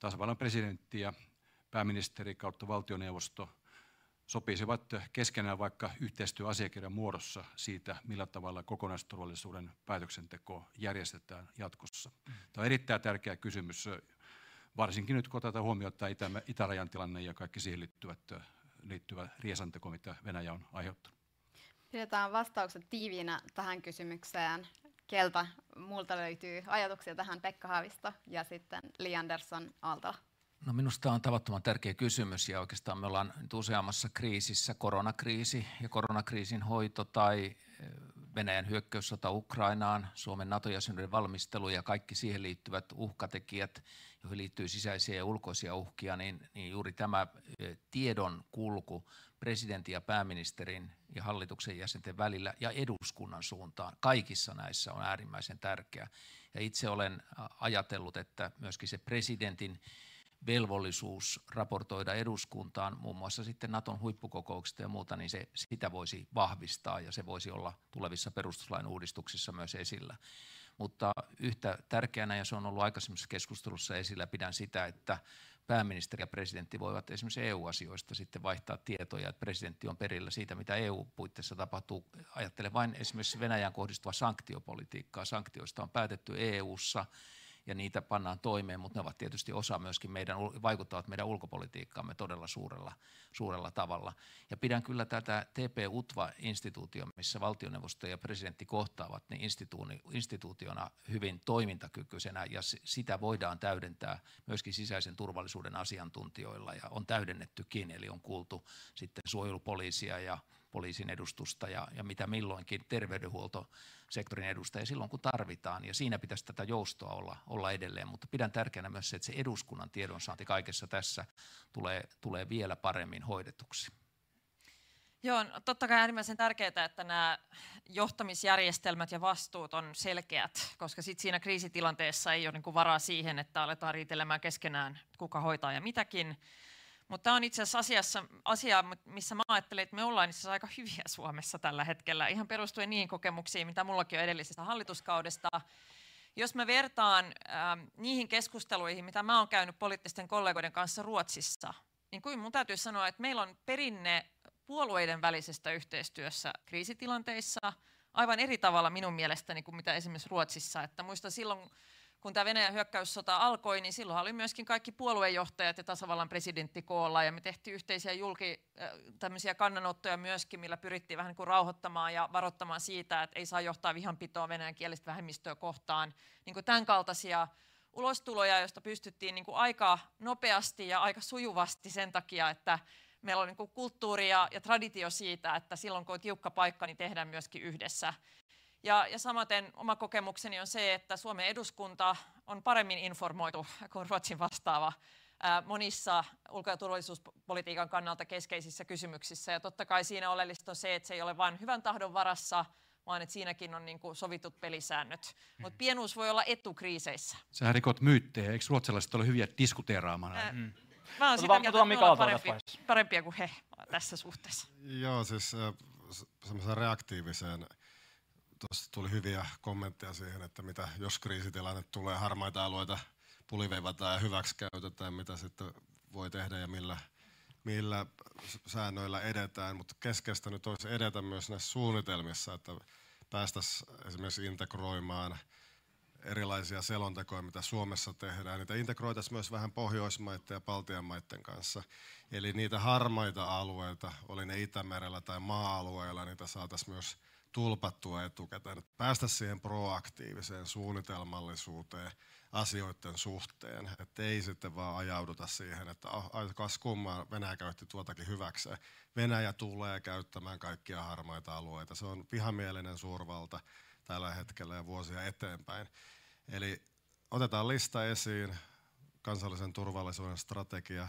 tasavallan presidentti ja pääministeri kautta valtioneuvosto sopisivat keskenään vaikka yhteistyöasiakirjan muodossa siitä, millä tavalla kokonaisturvallisuuden päätöksenteko järjestetään jatkossa. Tämä on erittäin tärkeä kysymys, varsinkin nyt kun otetaan huomioon tämä itärajan tilanne ja kaikki siihen liittyvät liittyvä riesanteko, mitä Venäjä on aiheuttanut. Pidetään vastaukset tiiviinä tähän kysymykseen. Keltä muulta löytyy ajatuksia tähän Pekka Haavisto ja sitten Li Andersson Aaltola? No minusta on tavattoman tärkeä kysymys ja oikeastaan me ollaan nyt useammassa kriisissä, koronakriisi ja koronakriisin hoito tai Venäjän hyökkäyssota Ukrainaan, Suomen NATO-jäsenyyden valmistelu ja kaikki siihen liittyvät uhkatekijät, joihin liittyy sisäisiä ja ulkoisia uhkia, niin, niin juuri tämä tiedon kulku presidentin ja pääministerin ja hallituksen jäsenten välillä ja eduskunnan suuntaan kaikissa näissä on äärimmäisen tärkeä. Ja itse olen ajatellut, että myöskin se presidentin velvollisuus raportoida eduskuntaan muun muassa sitten Naton huippukokouksista ja muuta, niin se, sitä voisi vahvistaa ja se voisi olla tulevissa perustuslain uudistuksissa myös esillä. Mutta yhtä tärkeänä, ja se on ollut aikaisemmassa keskustelussa esillä, pidän sitä, että pääministeri ja presidentti voivat esimerkiksi EU-asioista sitten vaihtaa tietoja, että presidentti on perillä siitä, mitä EU-puitteissa tapahtuu. Ajattelen vain esimerkiksi Venäjään kohdistuva sanktiopolitiikkaa. Sanktioista on päätetty EU-ssa ja niitä pannaan toimeen, mutta ne ovat tietysti osa myöskin meidän, vaikuttavat meidän ulkopolitiikkaamme todella suurella, suurella tavalla. Ja pidän kyllä tätä TP-UTVA-instituutio, missä valtioneuvosto ja presidentti kohtaavat, niin instituutiona hyvin toimintakykyisenä ja sitä voidaan täydentää myöskin sisäisen turvallisuuden asiantuntijoilla ja on täydennettykin, eli on kuultu sitten suojelupoliisia ja poliisin edustusta ja, ja mitä milloinkin terveydenhuoltosektorin edustajia silloin kun tarvitaan. Ja siinä pitäisi tätä joustoa olla, olla edelleen, mutta pidän tärkeänä myös se, että se eduskunnan tiedonsaanti kaikessa tässä tulee, tulee vielä paremmin hoidetuksi. Joo, no totta kai äärimmäisen tärkeää, että nämä johtamisjärjestelmät ja vastuut on selkeät, koska sit siinä kriisitilanteessa ei ole niin varaa siihen, että aletaan riitelemään keskenään, kuka hoitaa ja mitäkin. Mutta tämä on itse asiassa asiassa, asia, missä mä ajattelen, että me ollaan itse aika hyviä Suomessa tällä hetkellä, ihan perustuen niihin kokemuksiin, mitä mullakin on edellisestä hallituskaudesta. Jos mä vertaan äh, niihin keskusteluihin, mitä mä oon käynyt poliittisten kollegoiden kanssa Ruotsissa, niin kuin mun täytyy sanoa, että meillä on perinne puolueiden välisestä yhteistyössä kriisitilanteissa aivan eri tavalla minun mielestäni kuin mitä esimerkiksi Ruotsissa. Että muistan silloin, kun tämä Venäjän hyökkäyssota alkoi, niin silloin oli myöskin kaikki puoluejohtajat ja tasavallan presidentti koolla, ja me tehtiin yhteisiä julki, äh, tämmöisiä kannanottoja myöskin, millä pyrittiin vähän niin kuin rauhoittamaan ja varoittamaan siitä, että ei saa johtaa vihanpitoa venäjän kielistä vähemmistöä kohtaan. Niin kuin tämän kaltaisia ulostuloja, joista pystyttiin niin kuin aika nopeasti ja aika sujuvasti sen takia, että meillä on niin kulttuuri ja, ja traditio siitä, että silloin kun on tiukka paikka, niin tehdään myöskin yhdessä. Ja, ja samaten oma kokemukseni on se, että Suomen eduskunta on paremmin informoitu kuin Ruotsin vastaava monissa ulko- ja turvallisuuspolitiikan kannalta keskeisissä kysymyksissä. Ja totta kai siinä oleellista on se, että se ei ole vain hyvän tahdon varassa, vaan että siinäkin on niin kuin sovitut pelisäännöt. Mm. Mutta pienuus voi olla etu kriiseissä. Sähän rikot myyttejä, eikö ruotsalaiset ole hyviä diskuteeraamaan? Ää, mm. Mä oon sitä mieltä, että parempia, parempia kuin he tässä suhteessa. Joo, siis äh, semmoisen reaktiiviseen Tuossa tuli hyviä kommentteja siihen, että mitä jos kriisitilanne tulee, harmaita alueita puliveivataan ja hyväksikäytetään, mitä sitten voi tehdä ja millä, millä säännöillä edetään. Mutta keskeistä nyt olisi edetä myös näissä suunnitelmissa, että päästäisiin esimerkiksi integroimaan erilaisia selontekoja, mitä Suomessa tehdään. Niitä integroitaisiin myös vähän Pohjoismaiden ja Baltian maiden kanssa. Eli niitä harmaita alueita, oli ne Itämerellä tai maa-alueilla, niitä saataisiin myös tulpattua etukäteen, että päästä siihen proaktiiviseen suunnitelmallisuuteen asioiden suhteen, että ei sitten vaan ajauduta siihen, että oh, kas kummaa Venäjä käytti tuotakin hyväkseen. Venäjä tulee käyttämään kaikkia harmaita alueita. Se on vihamielinen suurvalta tällä hetkellä ja vuosia eteenpäin. Eli otetaan lista esiin, kansallisen turvallisuuden strategia,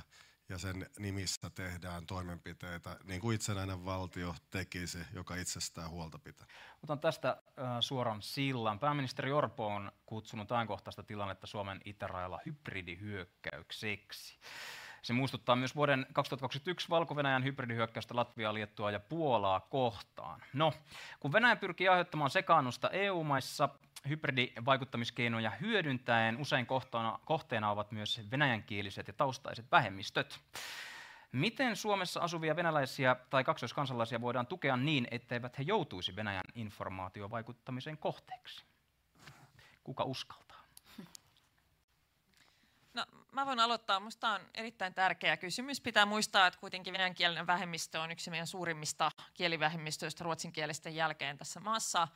ja sen nimissä tehdään toimenpiteitä, niin kuin itsenäinen valtio tekisi, joka itsestään huolta pitää. Otan tästä suoran sillan. Pääministeri Orpo on kutsunut ajankohtaista tilannetta Suomen itärajalla hybridihyökkäykseksi. Se muistuttaa myös vuoden 2021 valko hybridihyökkäystä Latviaa, Liettua ja Puolaa kohtaan. No, kun Venäjä pyrkii aiheuttamaan sekaannusta EU-maissa, hybridivaikuttamiskeinoja hyödyntäen usein kohteena, kohteena ovat myös venäjänkieliset ja taustaiset vähemmistöt. Miten Suomessa asuvia venäläisiä tai kaksoiskansalaisia voidaan tukea niin, etteivät he joutuisi Venäjän informaatiovaikuttamisen kohteeksi? Kuka uskaltaa? No, mä voin aloittaa. Minusta on erittäin tärkeä kysymys. Pitää muistaa, että kuitenkin venäjänkielinen vähemmistö on yksi meidän suurimmista kielivähemmistöistä ruotsinkielisten jälkeen tässä maassa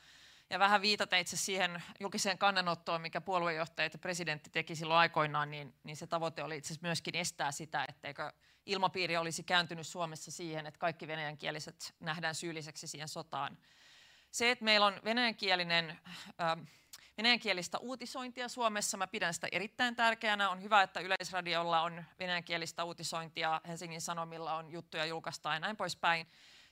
ja vähän viitata itse siihen julkiseen kannanottoon, mikä puoluejohtaja ja presidentti teki silloin aikoinaan, niin, niin se tavoite oli itse asiassa myöskin estää sitä, etteikö ilmapiiri olisi kääntynyt Suomessa siihen, että kaikki venäjänkieliset nähdään syylliseksi siihen sotaan. Se, että meillä on venäjänkielinen, äh, venäjänkielistä uutisointia Suomessa, mä pidän sitä erittäin tärkeänä. On hyvä, että Yleisradiolla on venäjänkielistä uutisointia, Helsingin Sanomilla on juttuja julkaistaan ja näin poispäin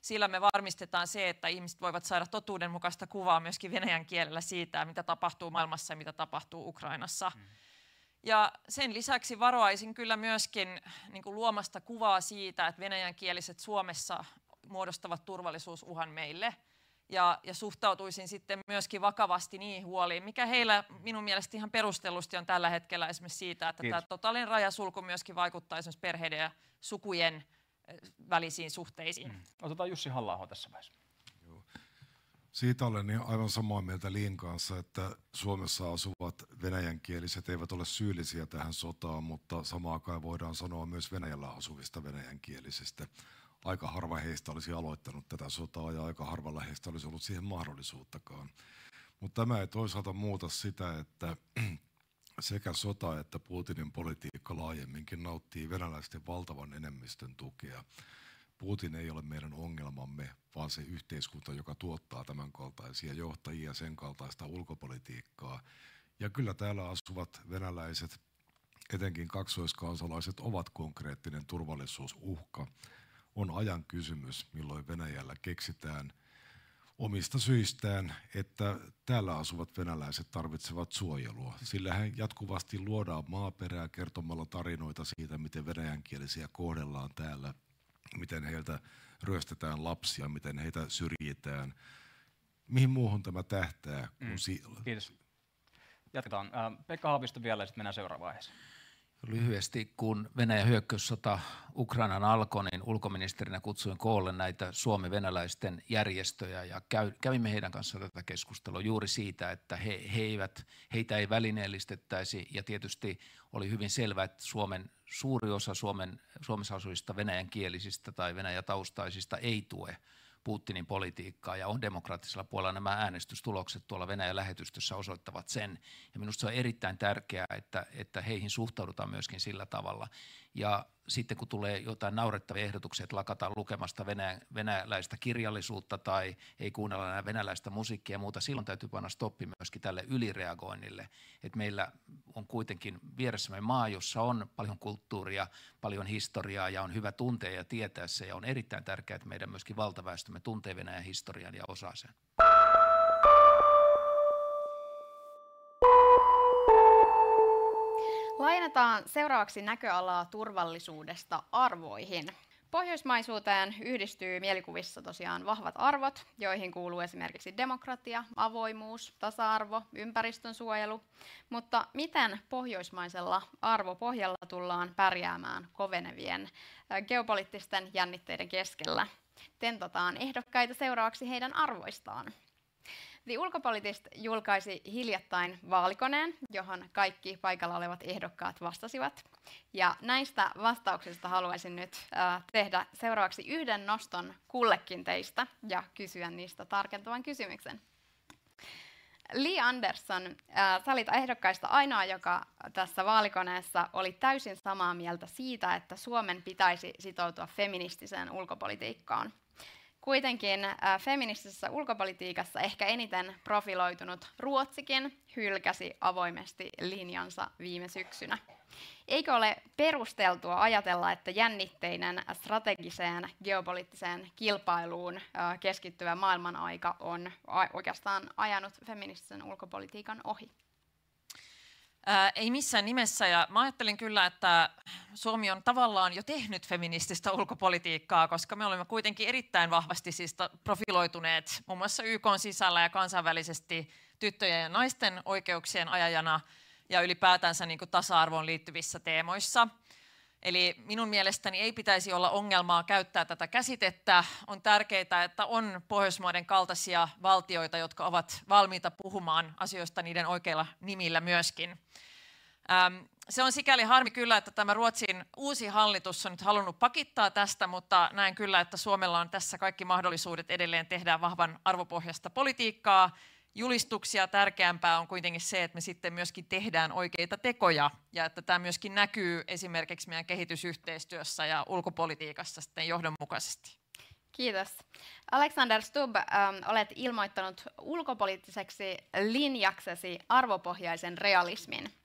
sillä me varmistetaan se, että ihmiset voivat saada totuudenmukaista kuvaa myöskin venäjän kielellä siitä, mitä tapahtuu maailmassa ja mitä tapahtuu Ukrainassa. Mm. Ja sen lisäksi varoaisin kyllä myöskin niin kuin luomasta kuvaa siitä, että venäjänkieliset Suomessa muodostavat turvallisuusuhan meille. Ja, ja suhtautuisin sitten myöskin vakavasti niihin huoliin, mikä heillä minun mielestä ihan perustellusti on tällä hetkellä esimerkiksi siitä, että Kiitos. tämä totaalinen rajasulku myöskin vaikuttaa esimerkiksi perheiden ja sukujen välisiin suhteisiin. Mm. Otetaan Jussi halla tässä vaiheessa. Siitä olen niin aivan samaa mieltä Liin kanssa, että Suomessa asuvat venäjänkieliset eivät ole syyllisiä tähän sotaan, mutta samaan aikaan voidaan sanoa myös Venäjällä asuvista venäjänkielisistä. Aika harva heistä olisi aloittanut tätä sotaa ja aika harvalla heistä olisi ollut siihen mahdollisuuttakaan. Mutta tämä ei toisaalta muuta sitä, että sekä sota että Putinin politiikka laajemminkin nauttii venäläisten valtavan enemmistön tukea. Putin ei ole meidän ongelmamme, vaan se yhteiskunta, joka tuottaa tämän kaltaisia johtajia, sen kaltaista ulkopolitiikkaa. Ja kyllä täällä asuvat venäläiset, etenkin kaksoiskansalaiset, ovat konkreettinen turvallisuusuhka. On ajan kysymys, milloin Venäjällä keksitään omista syistään, että täällä asuvat venäläiset tarvitsevat suojelua. Sillähän jatkuvasti luodaan maaperää kertomalla tarinoita siitä, miten venäjänkielisiä kohdellaan täällä miten heiltä ryöstetään lapsia, miten heitä syrjitään. Mihin muuhun tämä tähtää kuin Mm. si- Kiitos. Jatketaan. Ää, Pekka Haavisto vielä ja sitten mennään seuraavaan aiheeseen. Lyhyesti, kun Venäjän hyökkäyssota Ukrainan alkoi, niin ulkoministerinä kutsuin koolle näitä suomi-venäläisten järjestöjä ja kävimme heidän kanssaan tätä keskustelua juuri siitä, että he, he eivät, heitä ei välineellistettäisi. Ja tietysti oli hyvin selvää, että Suomen suuri osa Suomen, Suomessa asuvista venäjänkielisistä tai venäjätaustaisista ei tue Putinin politiikkaa ja on demokraattisella puolella nämä äänestystulokset tuolla Venäjän lähetystössä osoittavat sen. Ja minusta se on erittäin tärkeää, että, että heihin suhtaudutaan myöskin sillä tavalla. Ja sitten kun tulee jotain naurettavia ehdotuksia, että lakataan lukemasta venäjä, venäläistä kirjallisuutta tai ei kuunnella enää venäläistä musiikkia ja muuta, silloin täytyy panna stoppi myöskin tälle ylireagoinnille. Että meillä on kuitenkin vieressämme maa, jossa on paljon kulttuuria, paljon historiaa ja on hyvä tuntea ja tietää se. Ja on erittäin tärkeää, että meidän myöskin valtaväestömme tuntee Venäjän historian ja osaa sen. Laajennetaan seuraavaksi näköalaa turvallisuudesta arvoihin. Pohjoismaisuuteen yhdistyy mielikuvissa tosiaan vahvat arvot, joihin kuuluu esimerkiksi demokratia, avoimuus, tasa-arvo, ympäristön suojelu. Mutta miten pohjoismaisella arvopohjalla tullaan pärjäämään kovenevien geopoliittisten jännitteiden keskellä? Tentataan ehdokkaita seuraavaksi heidän arvoistaan. The Ulkopolitist julkaisi hiljattain vaalikoneen, johon kaikki paikalla olevat ehdokkaat vastasivat. Ja näistä vastauksista haluaisin nyt äh, tehdä seuraavaksi yhden noston kullekin teistä ja kysyä niistä tarkentavan kysymyksen. Lee Anderson, äh, sä olit ehdokkaista ainoa, joka tässä vaalikoneessa oli täysin samaa mieltä siitä, että Suomen pitäisi sitoutua feministiseen ulkopolitiikkaan. Kuitenkin äh, feministisessä ulkopolitiikassa ehkä eniten profiloitunut Ruotsikin hylkäsi avoimesti linjansa viime syksynä. Eikö ole perusteltua ajatella, että jännitteinen strategiseen geopoliittiseen kilpailuun äh, keskittyvä maailmanaika on a- oikeastaan ajanut feministisen ulkopolitiikan ohi? Ei missään nimessä, ja mä ajattelin kyllä, että Suomi on tavallaan jo tehnyt feminististä ulkopolitiikkaa, koska me olemme kuitenkin erittäin vahvasti siis profiloituneet muun muassa YK sisällä ja kansainvälisesti tyttöjen ja naisten oikeuksien ajajana ja ylipäätänsä niin kuin tasa-arvoon liittyvissä teemoissa. Eli minun mielestäni ei pitäisi olla ongelmaa käyttää tätä käsitettä. On tärkeää, että on Pohjoismaiden kaltaisia valtioita, jotka ovat valmiita puhumaan asioista niiden oikeilla nimillä myöskin. Se on sikäli harmi kyllä, että tämä Ruotsin uusi hallitus on nyt halunnut pakittaa tästä, mutta näen kyllä, että Suomella on tässä kaikki mahdollisuudet edelleen tehdä vahvan arvopohjasta politiikkaa. Julistuksia tärkeämpää on kuitenkin se, että me sitten myöskin tehdään oikeita tekoja ja että tämä myöskin näkyy esimerkiksi meidän kehitysyhteistyössä ja ulkopolitiikassa sitten johdonmukaisesti. Kiitos. Alexander Stubb, ähm, olet ilmoittanut ulkopoliittiseksi linjaksesi arvopohjaisen realismin.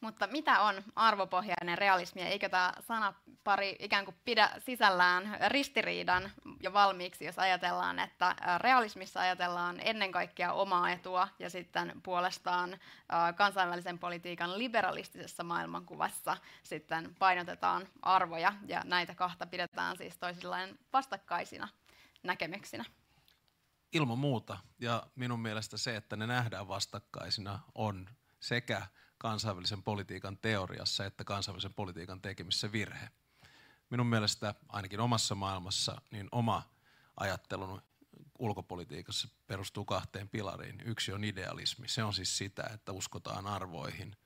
Mutta mitä on arvopohjainen realismi? Eikö tämä sana pari ikään kuin pidä sisällään ristiriidan jo valmiiksi, jos ajatellaan, että realismissa ajatellaan ennen kaikkea omaa etua ja sitten puolestaan kansainvälisen politiikan liberalistisessa maailmankuvassa sitten painotetaan arvoja ja näitä kahta pidetään siis toisilleen vastakkaisina näkemyksinä. Ilman muuta. Ja minun mielestä se, että ne nähdään vastakkaisina, on sekä kansainvälisen politiikan teoriassa että kansainvälisen politiikan tekemissä virhe. Minun mielestä ainakin omassa maailmassa niin oma ajattelun ulkopolitiikassa perustuu kahteen pilariin. Yksi on idealismi. Se on siis sitä, että uskotaan arvoihin,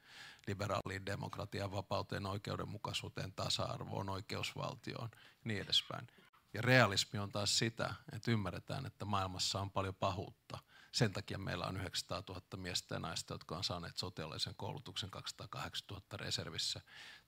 liberaaliin demokratiaan, vapauteen, oikeudenmukaisuuteen, tasa-arvoon, oikeusvaltioon ja niin edespäin. Ja realismi on taas sitä, että ymmärretään, että maailmassa on paljon pahuutta – sen takia meillä on 900 000 miestä ja naista, jotka on saaneet sotilaallisen koulutuksen 208 000 reservissä,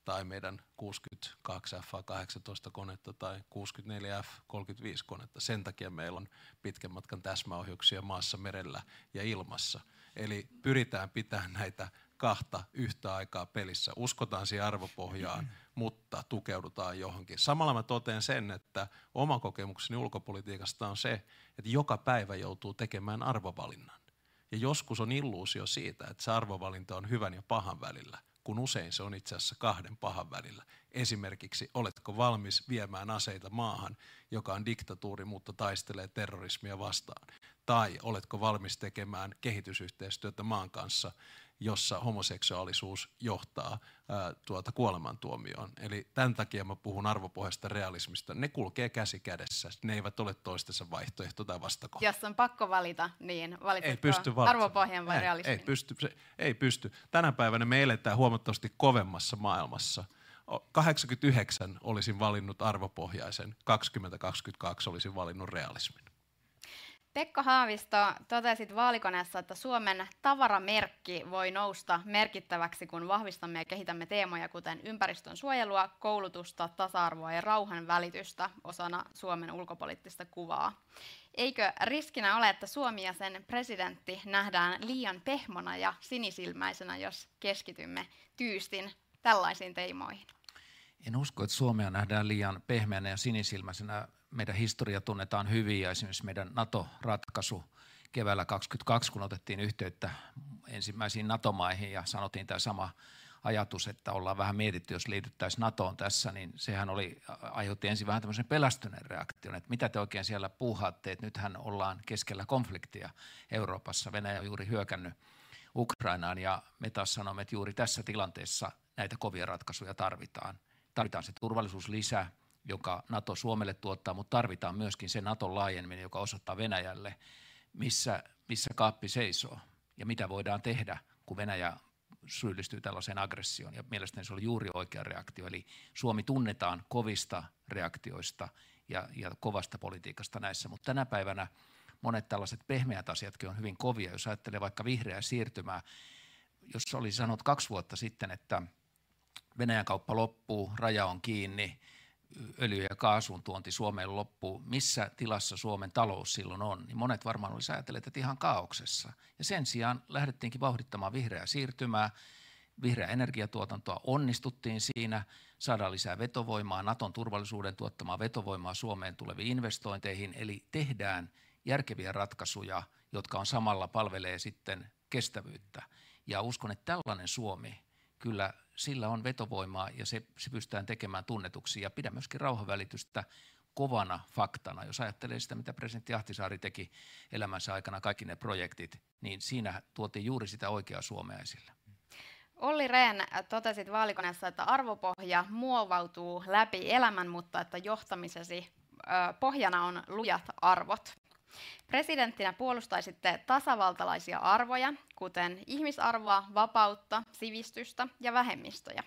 tai meidän 62 F-18 konetta tai 64 F-35 konetta. Sen takia meillä on pitkän matkan täsmäohjuksia maassa, merellä ja ilmassa. Eli pyritään pitämään näitä kahta yhtä aikaa pelissä. Uskotaan siihen arvopohjaan, mutta tukeudutaan johonkin. Samalla mä totean sen, että oma kokemukseni ulkopolitiikasta on se, että joka päivä joutuu tekemään arvovalinnan. Ja joskus on illuusio siitä, että se arvovalinta on hyvän ja pahan välillä, kun usein se on itse asiassa kahden pahan välillä. Esimerkiksi, oletko valmis viemään aseita maahan, joka on diktatuuri, mutta taistelee terrorismia vastaan? Tai oletko valmis tekemään kehitysyhteistyötä maan kanssa, jossa homoseksuaalisuus johtaa ää, tuota kuolemantuomioon. Eli tämän takia mä puhun arvopohjaista realismista. Ne kulkee käsi kädessä. Ne eivät ole toistensa vaihtoehto tai vastakohta. Jos on pakko valita, niin ei pysty arvopohjan vai ei, realismin? Ei pysty, se, ei pysty. Tänä päivänä me eletään huomattavasti kovemmassa maailmassa. 89 olisin valinnut arvopohjaisen, 2022 olisin valinnut realismin. Pekka Haavisto, totesit vaalikoneessa, että Suomen tavaramerkki voi nousta merkittäväksi, kun vahvistamme ja kehitämme teemoja, kuten ympäristön suojelua, koulutusta, tasa-arvoa ja rauhan välitystä osana Suomen ulkopoliittista kuvaa. Eikö riskinä ole, että Suomi ja sen presidentti nähdään liian pehmona ja sinisilmäisenä, jos keskitymme tyystin tällaisiin teimoihin? En usko, että Suomea nähdään liian pehmeänä ja sinisilmäisenä meidän historia tunnetaan hyvin ja esimerkiksi meidän NATO-ratkaisu keväällä 2022, kun otettiin yhteyttä ensimmäisiin NATO-maihin ja sanottiin tämä sama ajatus, että ollaan vähän mietitty, jos liityttäisiin NATOon tässä, niin sehän oli, aiheutti ensin vähän tämmöisen pelästyneen reaktion, että mitä te oikein siellä puuhaatte, että nythän ollaan keskellä konfliktia Euroopassa, Venäjä on juuri hyökännyt Ukrainaan ja me taas sanomme, että juuri tässä tilanteessa näitä kovia ratkaisuja tarvitaan. Tarvitaan se turvallisuuslisä, joka NATO Suomelle tuottaa, mutta tarvitaan myöskin se NATO laajeneminen, joka osoittaa Venäjälle, missä, missä kaappi seisoo ja mitä voidaan tehdä, kun Venäjä syyllistyy tällaiseen aggressioon. Ja mielestäni se oli juuri oikea reaktio. Eli Suomi tunnetaan kovista reaktioista ja, ja kovasta politiikasta näissä, mutta tänä päivänä monet tällaiset pehmeät asiatkin on hyvin kovia. Jos ajattelee vaikka vihreää siirtymää, jos olisi sanonut kaksi vuotta sitten, että Venäjän kauppa loppuu, raja on kiinni, öljy- ja kaasun tuonti Suomeen loppuu, missä tilassa Suomen talous silloin on, niin monet varmaan olisi ajatelleet, että ihan kaauksessa. Ja sen sijaan lähdettiinkin vauhdittamaan vihreää siirtymää, vihreää energiatuotantoa, onnistuttiin siinä, saadaan lisää vetovoimaa, Naton turvallisuuden tuottamaa vetovoimaa Suomeen tuleviin investointeihin, eli tehdään järkeviä ratkaisuja, jotka on samalla palvelee sitten kestävyyttä. Ja uskon, että tällainen Suomi kyllä sillä on vetovoimaa ja se, se pystytään tekemään tunnetuksi. Ja pidän myöskin rauhanvälitystä kovana faktana. Jos ajattelee sitä, mitä presidentti Ahtisaari teki elämänsä aikana, kaikki ne projektit, niin siinä tuotiin juuri sitä oikeaa Suomea esille. Olli Rehn, totesit vaalikoneessa, että arvopohja muovautuu läpi elämän, mutta että johtamisesi pohjana on lujat arvot. Presidenttinä puolustaisitte tasavaltalaisia arvoja, kuten ihmisarvoa, vapautta, sivistystä ja vähemmistöjä.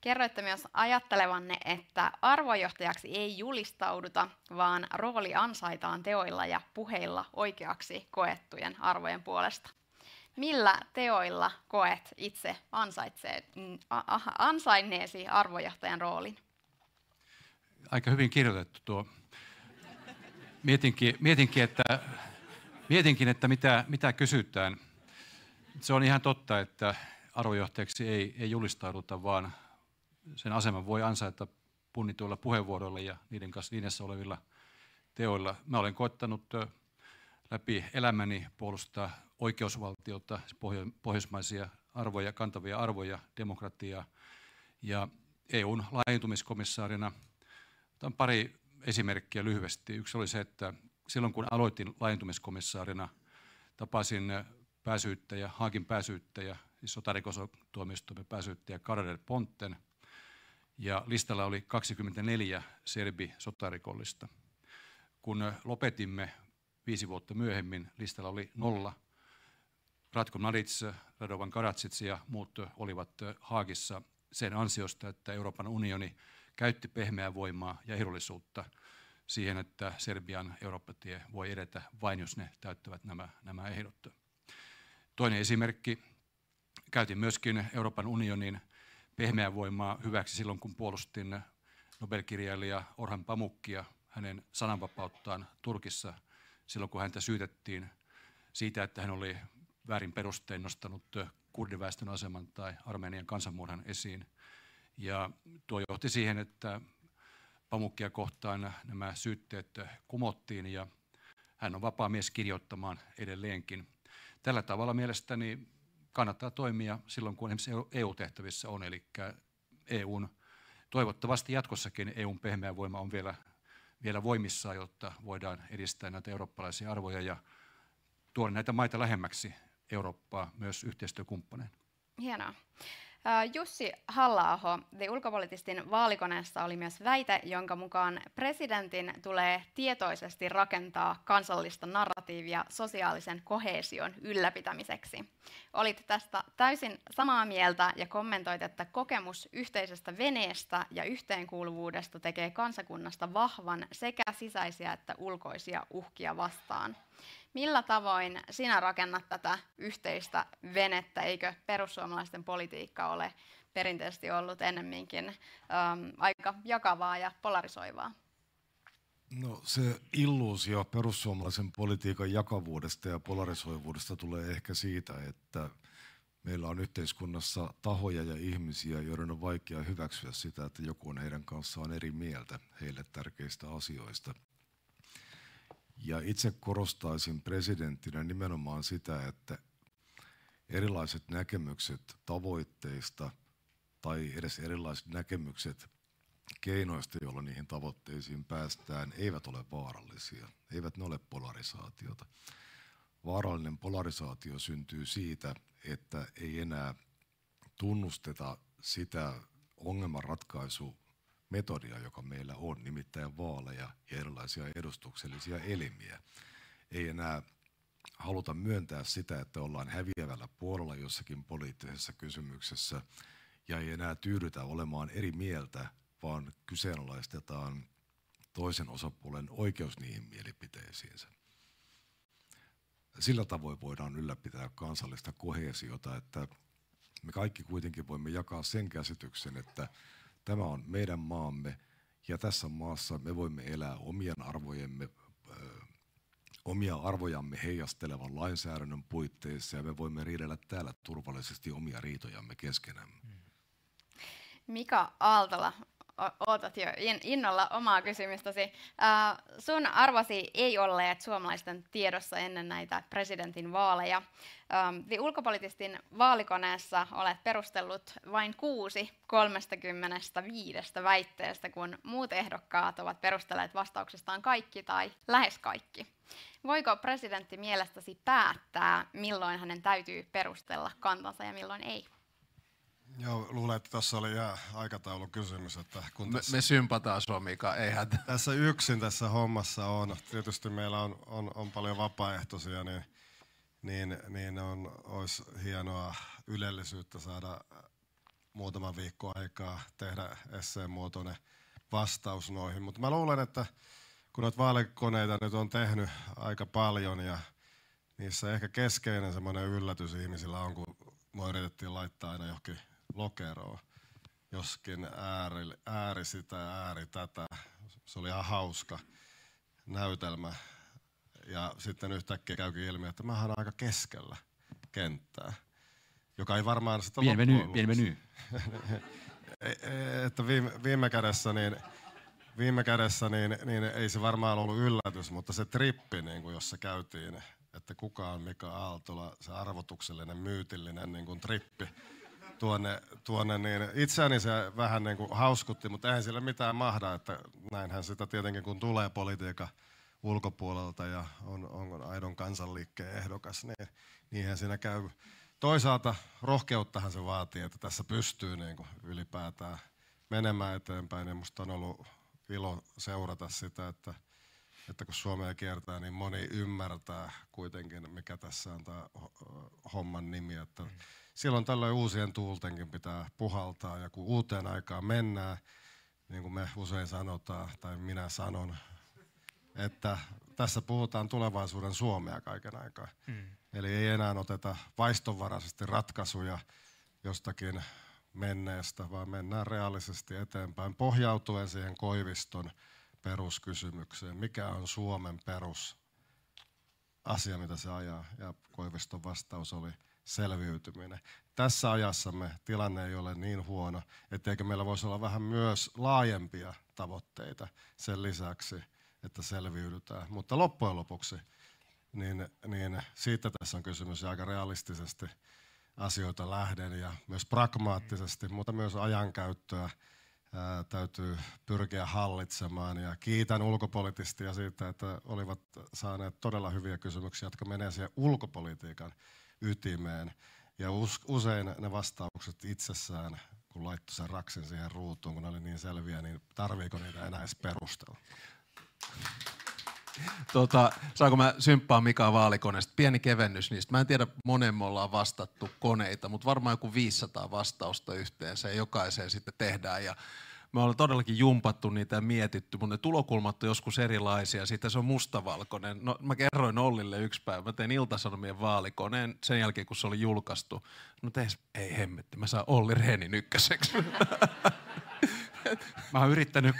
Kerroitte myös ajattelevanne, että arvojohtajaksi ei julistauduta, vaan rooli ansaitaan teoilla ja puheilla oikeaksi koettujen arvojen puolesta. Millä teoilla koet itse ansainneesi arvojohtajan roolin? Aika hyvin kirjoitettu tuo mietinkin, mietinkin, että, mietinkin, että mitä, mitä kysytään. Se on ihan totta, että arvojohtajaksi ei, ei julistauduta, vaan sen aseman voi ansaita punnituilla puheenvuoroilla ja niiden kanssa linjassa olevilla teoilla. Mä olen koettanut läpi elämäni puolustaa oikeusvaltiota, pohjoismaisia arvoja, kantavia arvoja, demokratiaa. Ja EUn laajentumiskomissaarina, otan pari esimerkkiä lyhyesti. Yksi oli se, että silloin kun aloitin laajentumiskomissaarina, tapasin pääsyyttäjä, Haakin pääsyyttäjä, siis sotarikostuomioistuimen pääsyyttäjä Karel Ponten, ja listalla oli 24 serbi sotarikollista. Kun lopetimme viisi vuotta myöhemmin, listalla oli nolla. Ratko Mladic, Radovan Karadzic ja muut olivat Haagissa sen ansiosta, että Euroopan unioni käytti pehmeää voimaa ja ehdollisuutta siihen, että Serbian Eurooppa-tie voi edetä vain, jos ne täyttävät nämä, nämä ehdot. Toinen esimerkki, käytin myöskin Euroopan unionin pehmeää voimaa hyväksi silloin, kun puolustin Nobelkirjailija Orhan Pamukkia hänen sananvapauttaan Turkissa silloin, kun häntä syytettiin siitä, että hän oli väärin perustein nostanut kurdiväestön aseman tai Armenian kansanmurhan esiin. Ja tuo johti siihen, että Pamukkia kohtaan nämä syytteet kumottiin ja hän on vapaa mies kirjoittamaan edelleenkin. Tällä tavalla mielestäni kannattaa toimia silloin, kun EU-tehtävissä on, eli EUn, toivottavasti jatkossakin EUn pehmeä voima on vielä, vielä voimissaan, jotta voidaan edistää näitä eurooppalaisia arvoja ja tuoda näitä maita lähemmäksi Eurooppaa myös yhteistyökumppaneina. Hienoa. Jussi halla The ulkopolitistin vaalikoneessa oli myös väite, jonka mukaan presidentin tulee tietoisesti rakentaa kansallista narratiivia sosiaalisen kohesion ylläpitämiseksi. Olit tästä täysin samaa mieltä ja kommentoit, että kokemus yhteisestä veneestä ja yhteenkuuluvuudesta tekee kansakunnasta vahvan sekä sisäisiä että ulkoisia uhkia vastaan. Millä tavoin sinä rakennat tätä yhteistä venettä? Eikö perussuomalaisten politiikka ole perinteisesti ollut ennemminkin äm, aika jakavaa ja polarisoivaa? No se illuusio perussuomalaisen politiikan jakavuudesta ja polarisoivuudesta tulee ehkä siitä, että meillä on yhteiskunnassa tahoja ja ihmisiä, joiden on vaikea hyväksyä sitä, että joku on heidän kanssaan eri mieltä heille tärkeistä asioista. Ja itse korostaisin presidenttinä nimenomaan sitä, että erilaiset näkemykset tavoitteista tai edes erilaiset näkemykset keinoista, joilla niihin tavoitteisiin päästään, eivät ole vaarallisia. Eivät ne ole polarisaatiota. Vaarallinen polarisaatio syntyy siitä, että ei enää tunnusteta sitä ongelmanratkaisu metodia, joka meillä on, nimittäin vaaleja ja erilaisia edustuksellisia elimiä. Ei enää haluta myöntää sitä, että ollaan häviävällä puolella jossakin poliittisessa kysymyksessä ja ei enää tyydytä olemaan eri mieltä, vaan kyseenalaistetaan toisen osapuolen oikeus niihin mielipiteisiinsä. Sillä tavoin voidaan ylläpitää kansallista kohesiota, että me kaikki kuitenkin voimme jakaa sen käsityksen, että Tämä on meidän maamme ja tässä maassa me voimme elää omien arvojemme, ö, omia arvojamme heijastelevan lainsäädännön puitteissa ja me voimme riidellä täällä turvallisesti omia riitojamme keskenämme. Mika Aaltola, ootat jo innolla omaa kysymystäsi. Äh, sun arvosi ei olleet suomalaisten tiedossa ennen näitä presidentin vaaleja. Ähm, The ulkopolitistin vaalikoneessa olet perustellut vain kuusi 35 väitteestä, kun muut ehdokkaat ovat perustelleet vastauksestaan kaikki tai lähes kaikki. Voiko presidentti mielestäsi päättää, milloin hänen täytyy perustella kantansa ja milloin ei? Joo, luulen, että tässä oli jää aikataulukysymys. Että kun me, tässä, me sympataan sua, Mika, eihän. Tässä yksin tässä hommassa on. Tietysti meillä on, on, on paljon vapaaehtoisia, niin, niin, niin on, olisi hienoa ylellisyyttä saada muutama viikko aikaa tehdä esseen muotoinen vastaus noihin. Mutta mä luulen, että kun noita vaalikoneita nyt on tehnyt aika paljon ja niissä ehkä keskeinen semmoinen yllätys ihmisillä on, kun me yritettiin laittaa aina johonkin lokeroon. Joskin ääri, ääri sitä, ääri tätä. Se oli ihan hauska näytelmä. Ja sitten yhtäkkiä käykin ilmi, että mä aika keskellä kenttää. joka ei varmaan sitä loppujen bienvenue. E- e- että viime, viime kädessä, niin, viime kädessä niin, niin ei se varmaan ollut yllätys, mutta se trippi, niin kuin jossa käytiin, että kuka on Mika Aaltola, se arvotuksellinen, myytillinen niin kuin trippi tuonne, tuonne niin itseäni se vähän niin kuin hauskutti, mutta eihän sille mitään mahda, että näinhän sitä tietenkin kun tulee politiikan ulkopuolelta ja on, on aidon kansanliikkeen ehdokas, niin niinhän siinä käy. Toisaalta rohkeuttahan se vaatii, että tässä pystyy niin kuin ylipäätään menemään eteenpäin. Ja musta on ollut ilo seurata sitä, että, että kun Suomea kiertää, niin moni ymmärtää kuitenkin, mikä tässä on tämä homman nimi. Että silloin tällöin uusien tuultenkin pitää puhaltaa ja kun uuteen aikaan mennään, niin kuin me usein sanotaan, tai minä sanon, että tässä puhutaan tulevaisuuden Suomea kaiken aikaa. Mm. Eli ei enää oteta vaistonvaraisesti ratkaisuja jostakin menneestä, vaan mennään reaalisesti eteenpäin pohjautuen siihen Koiviston peruskysymykseen. Mikä on Suomen perus asia, mitä se ajaa? Ja Koiviston vastaus oli selviytyminen. Tässä ajassamme tilanne ei ole niin huono, etteikö meillä voisi olla vähän myös laajempia tavoitteita sen lisäksi, että selviydytään. Mutta loppujen lopuksi niin, niin siitä tässä on kysymys ja aika realistisesti asioita lähden ja myös pragmaattisesti, mutta myös ajankäyttöä ää, täytyy pyrkiä hallitsemaan. Ja kiitän ulkopolitistia siitä, että olivat saaneet todella hyviä kysymyksiä, jotka menee siihen ulkopolitiikan ytimeen. Ja us, usein ne vastaukset itsessään, kun laittoi sen raksin siihen ruutuun, kun ne oli niin selviä, niin tarviiko niitä enää edes perustella? Tota, saanko mä symppaa Mika vaalikoneesta? Pieni kevennys niistä. Mä en tiedä, monen me ollaan vastattu koneita, mutta varmaan joku 500 vastausta yhteensä ja jokaiseen sitten tehdään. Ja me ollaan todellakin jumpattu niitä ja mietitty, mutta ne tulokulmat on joskus erilaisia. Sitten se on mustavalkoinen. No, mä kerroin Ollille yksi päivä, mä tein Iltasanomien vaalikoneen sen jälkeen, kun se oli julkaistu. No tees, ei hemmetti, mä saan Olli Rehnin ykköseksi. Mä oon yrittänyt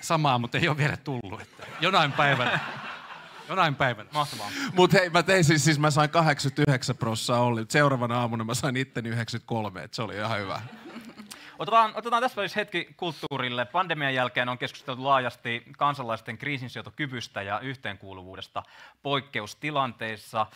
samaa, mutta ei ole vielä tullut. Että jonain päivänä. Jonain päivänä. Mahtavaa. Mut hei, mä tein siis, siis mä sain 89 prossaa Olli. Seuraavana aamuna mä sain itteni 93, että se oli ihan hyvä. Otetaan, otetaan tässä välissä hetki kulttuurille. Pandemian jälkeen on keskusteltu laajasti kansalaisten kriisinsietokyvystä ja yhteenkuuluvuudesta poikkeustilanteissa.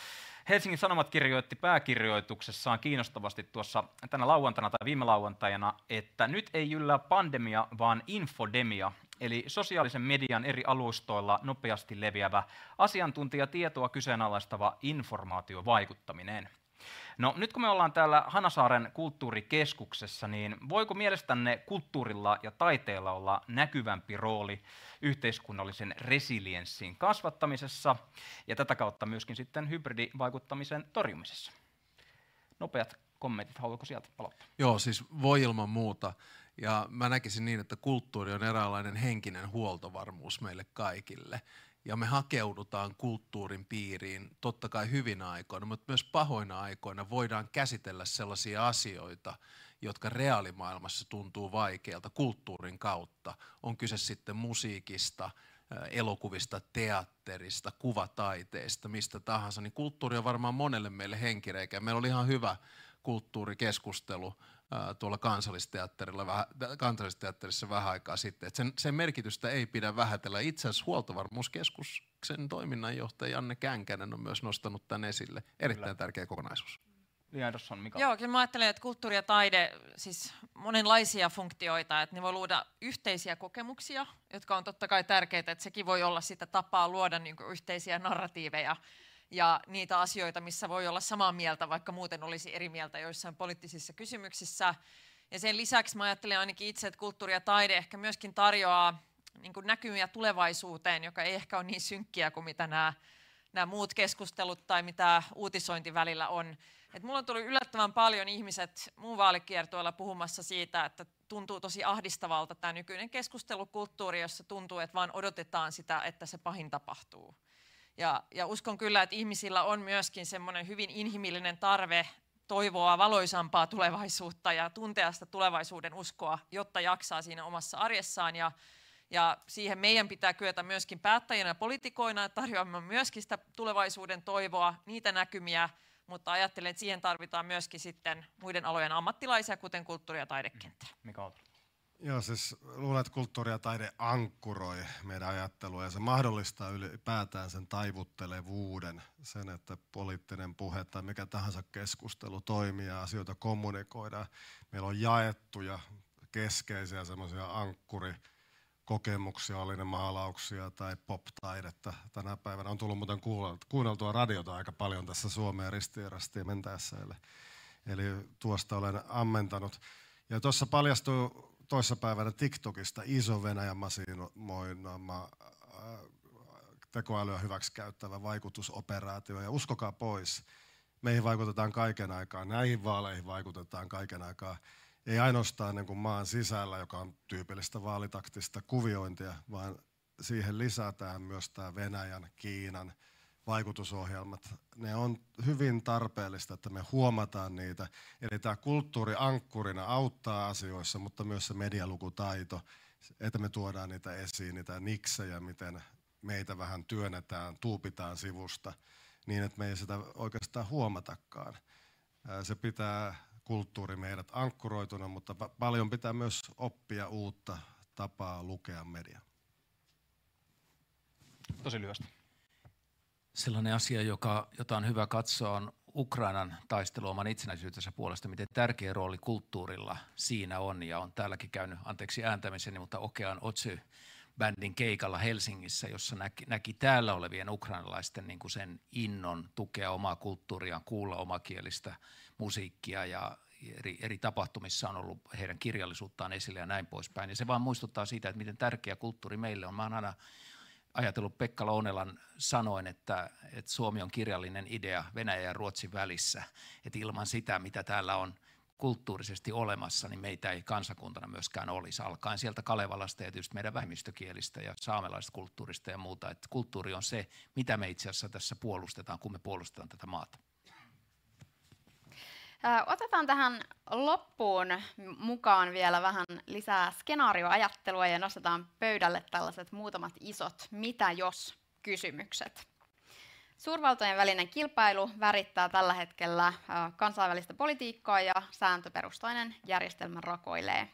Helsingin Sanomat kirjoitti pääkirjoituksessaan kiinnostavasti tuossa tänä lauantaina tai viime lauantaina, että nyt ei yllä pandemia, vaan infodemia, eli sosiaalisen median eri alustoilla nopeasti leviävä asiantuntijatietoa kyseenalaistava informaatiovaikuttaminen. No nyt kun me ollaan täällä Hanasaaren kulttuurikeskuksessa, niin voiko mielestänne kulttuurilla ja taiteella olla näkyvämpi rooli yhteiskunnallisen resilienssin kasvattamisessa ja tätä kautta myöskin sitten hybridivaikuttamisen torjumisessa? Nopeat kommentit, haluatko sieltä aloittaa? Joo, siis voi ilman muuta. Ja mä näkisin niin, että kulttuuri on eräänlainen henkinen huoltovarmuus meille kaikille ja me hakeudutaan kulttuurin piiriin totta kai hyvin aikoina, mutta myös pahoina aikoina voidaan käsitellä sellaisia asioita, jotka reaalimaailmassa tuntuu vaikealta kulttuurin kautta. On kyse sitten musiikista, elokuvista, teatterista, kuvataiteista, mistä tahansa, niin kulttuuri on varmaan monelle meille henkireikä. Meillä oli ihan hyvä kulttuurikeskustelu tuolla kansallisteatterilla, vähän, kansallisteatterissa vähän aikaa sitten. Että sen, sen merkitystä ei pidä vähätellä. Itse asiassa huoltovarmuuskeskuksen toiminnanjohtaja Janne Känkänen on myös nostanut tämän esille. Erittäin Kyllä. tärkeä kokonaisuus. Andersson, Mika. Joo, kyllä mä ajattelen, että kulttuuri ja taide, siis monenlaisia funktioita, että ne voi luoda yhteisiä kokemuksia, jotka on totta kai tärkeitä, että sekin voi olla sitä tapaa luoda niin yhteisiä narratiiveja ja niitä asioita, missä voi olla samaa mieltä, vaikka muuten olisi eri mieltä joissain poliittisissa kysymyksissä. Ja sen lisäksi mä ajattelen ainakin itse, että kulttuuri ja taide ehkä myöskin tarjoaa niin näkymiä tulevaisuuteen, joka ei ehkä ole niin synkkiä kuin mitä nämä, nämä muut keskustelut tai mitä uutisointi välillä on. Et mulla on tullut yllättävän paljon ihmiset muun vaalikiertoilla puhumassa siitä, että tuntuu tosi ahdistavalta tämä nykyinen keskustelukulttuuri, jossa tuntuu, että vaan odotetaan sitä, että se pahin tapahtuu. Ja, ja uskon kyllä, että ihmisillä on myöskin semmoinen hyvin inhimillinen tarve toivoa valoisampaa tulevaisuutta ja tuntea sitä tulevaisuuden uskoa, jotta jaksaa siinä omassa arjessaan. Ja, ja siihen meidän pitää kyetä myöskin päättäjinä ja poliitikoina tarjoamaan myöskin sitä tulevaisuuden toivoa, niitä näkymiä, mutta ajattelen, että siihen tarvitaan myöskin sitten muiden alojen ammattilaisia, kuten kulttuuri- ja taidekenttä. Mikä? Joo, siis luulen, että kulttuuri ja taide ankkuroi meidän ajattelua ja se mahdollistaa ylipäätään sen taivuttelevuuden, sen, että poliittinen puhe tai mikä tahansa keskustelu toimii ja asioita kommunikoidaan. Meillä on jaettuja keskeisiä semmoisia ankkuri kokemuksia, oli ne maalauksia tai pop-taidetta tänä päivänä. On tullut muuten kuunneltua radiota aika paljon tässä Suomeen ristiin mentäessä. Eli, eli tuosta olen ammentanut. Ja tuossa paljastui toissapäivänä TikTokista iso Venäjän masinoima äh, tekoälyä hyväksi käyttävä vaikutusoperaatio. Ja uskokaa pois, meihin vaikutetaan kaiken aikaa, näihin vaaleihin vaikutetaan kaiken aikaa. Ei ainoastaan niin kuin maan sisällä, joka on tyypillistä vaalitaktista kuviointia, vaan siihen lisätään myös tämä Venäjän, Kiinan, vaikutusohjelmat, ne on hyvin tarpeellista, että me huomataan niitä. Eli tämä kulttuuri ankkurina auttaa asioissa, mutta myös se medialukutaito, että me tuodaan niitä esiin, niitä niksejä, miten meitä vähän työnnetään, tuupitaan sivusta, niin että me ei sitä oikeastaan huomatakaan. Se pitää kulttuuri meidät ankkuroituna, mutta paljon pitää myös oppia uutta tapaa lukea media. Tosi lyhyesti. Sellainen asia, joka, jota on hyvä katsoa, on Ukrainan taistelu oman itsenäisyytensä puolesta, miten tärkeä rooli kulttuurilla siinä on. Ja on täälläkin käynyt, anteeksi ääntämiseni, mutta Okean Otsy bändin keikalla Helsingissä, jossa näki, näki täällä olevien ukrainalaisten niin kuin sen innon tukea omaa kulttuuriaan, kuulla omakielistä musiikkia ja eri, eri tapahtumissa on ollut heidän kirjallisuuttaan esille ja näin poispäin. Ja se vaan muistuttaa siitä, että miten tärkeä kulttuuri meille on. Mä oon aina ajatellut Pekka Lounelan sanoin, että, että Suomi on kirjallinen idea Venäjän ja Ruotsin välissä. Että ilman sitä, mitä täällä on kulttuurisesti olemassa, niin meitä ei kansakuntana myöskään olisi. Alkaen sieltä Kalevalasta ja tietysti meidän vähemmistökielistä ja saamelaisesta kulttuurista ja muuta. Että kulttuuri on se, mitä me itse asiassa tässä puolustetaan, kun me puolustetaan tätä maata. Otetaan tähän loppuun mukaan vielä vähän lisää skenaarioajattelua ja nostetaan pöydälle tällaiset muutamat isot mitä jos kysymykset. Suurvaltojen välinen kilpailu värittää tällä hetkellä kansainvälistä politiikkaa ja sääntöperustainen järjestelmä rakoilee.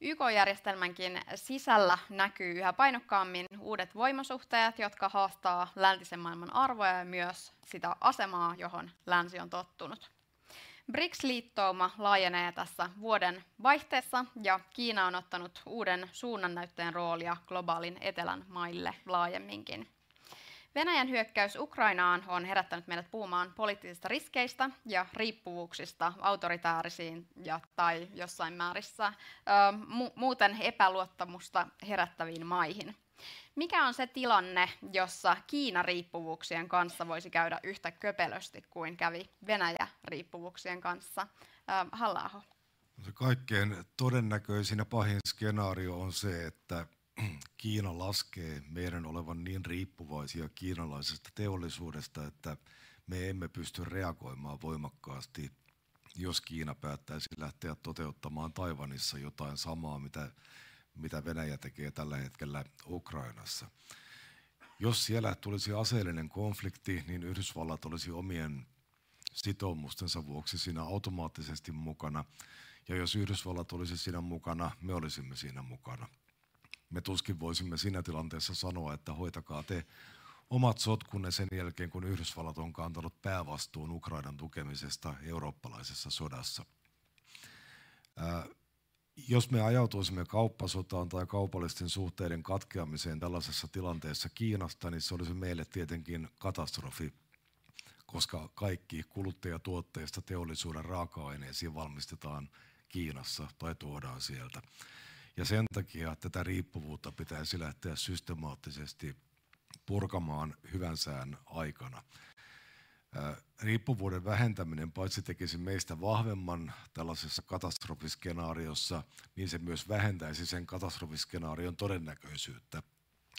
YK-järjestelmänkin sisällä näkyy yhä painokkaammin uudet voimasuhteet, jotka haastaa läntisen maailman arvoja ja myös sitä asemaa, johon länsi on tottunut. BRICS-liittouma laajenee tässä vuoden vaihteessa ja Kiina on ottanut uuden suunnannäytteen roolia globaalin etelän maille laajemminkin. Venäjän hyökkäys Ukrainaan on herättänyt meidät puhumaan poliittisista riskeistä ja riippuvuuksista autoritäärisiin ja tai jossain määrissä ö, mu- muuten epäluottamusta herättäviin maihin. Mikä on se tilanne, jossa Kiina-riippuvuuksien kanssa voisi käydä yhtä köpelösti kuin kävi Venäjä-riippuvuuksien kanssa? Äh, halla Se kaikkein todennäköisin ja pahin skenaario on se, että Kiina laskee meidän olevan niin riippuvaisia kiinalaisesta teollisuudesta, että me emme pysty reagoimaan voimakkaasti, jos Kiina päättäisi lähteä toteuttamaan Taivanissa jotain samaa, mitä mitä Venäjä tekee tällä hetkellä Ukrainassa. Jos siellä tulisi aseellinen konflikti, niin Yhdysvallat olisi omien sitoumustensa vuoksi siinä automaattisesti mukana. Ja jos Yhdysvallat olisi siinä mukana, me olisimme siinä mukana. Me tuskin voisimme siinä tilanteessa sanoa, että hoitakaa te omat sotkunne sen jälkeen, kun Yhdysvallat on kantanut päävastuun Ukrainan tukemisesta eurooppalaisessa sodassa jos me ajautuisimme kauppasotaan tai kaupallisten suhteiden katkeamiseen tällaisessa tilanteessa Kiinasta, niin se olisi meille tietenkin katastrofi, koska kaikki kuluttajatuotteista teollisuuden raaka-aineisiin valmistetaan Kiinassa tai tuodaan sieltä. Ja sen takia tätä riippuvuutta pitäisi lähteä systemaattisesti purkamaan hyvän sään aikana riippuvuuden vähentäminen paitsi tekisi meistä vahvemman tällaisessa katastrofiskenaariossa, niin se myös vähentäisi sen katastrofiskenaarion todennäköisyyttä,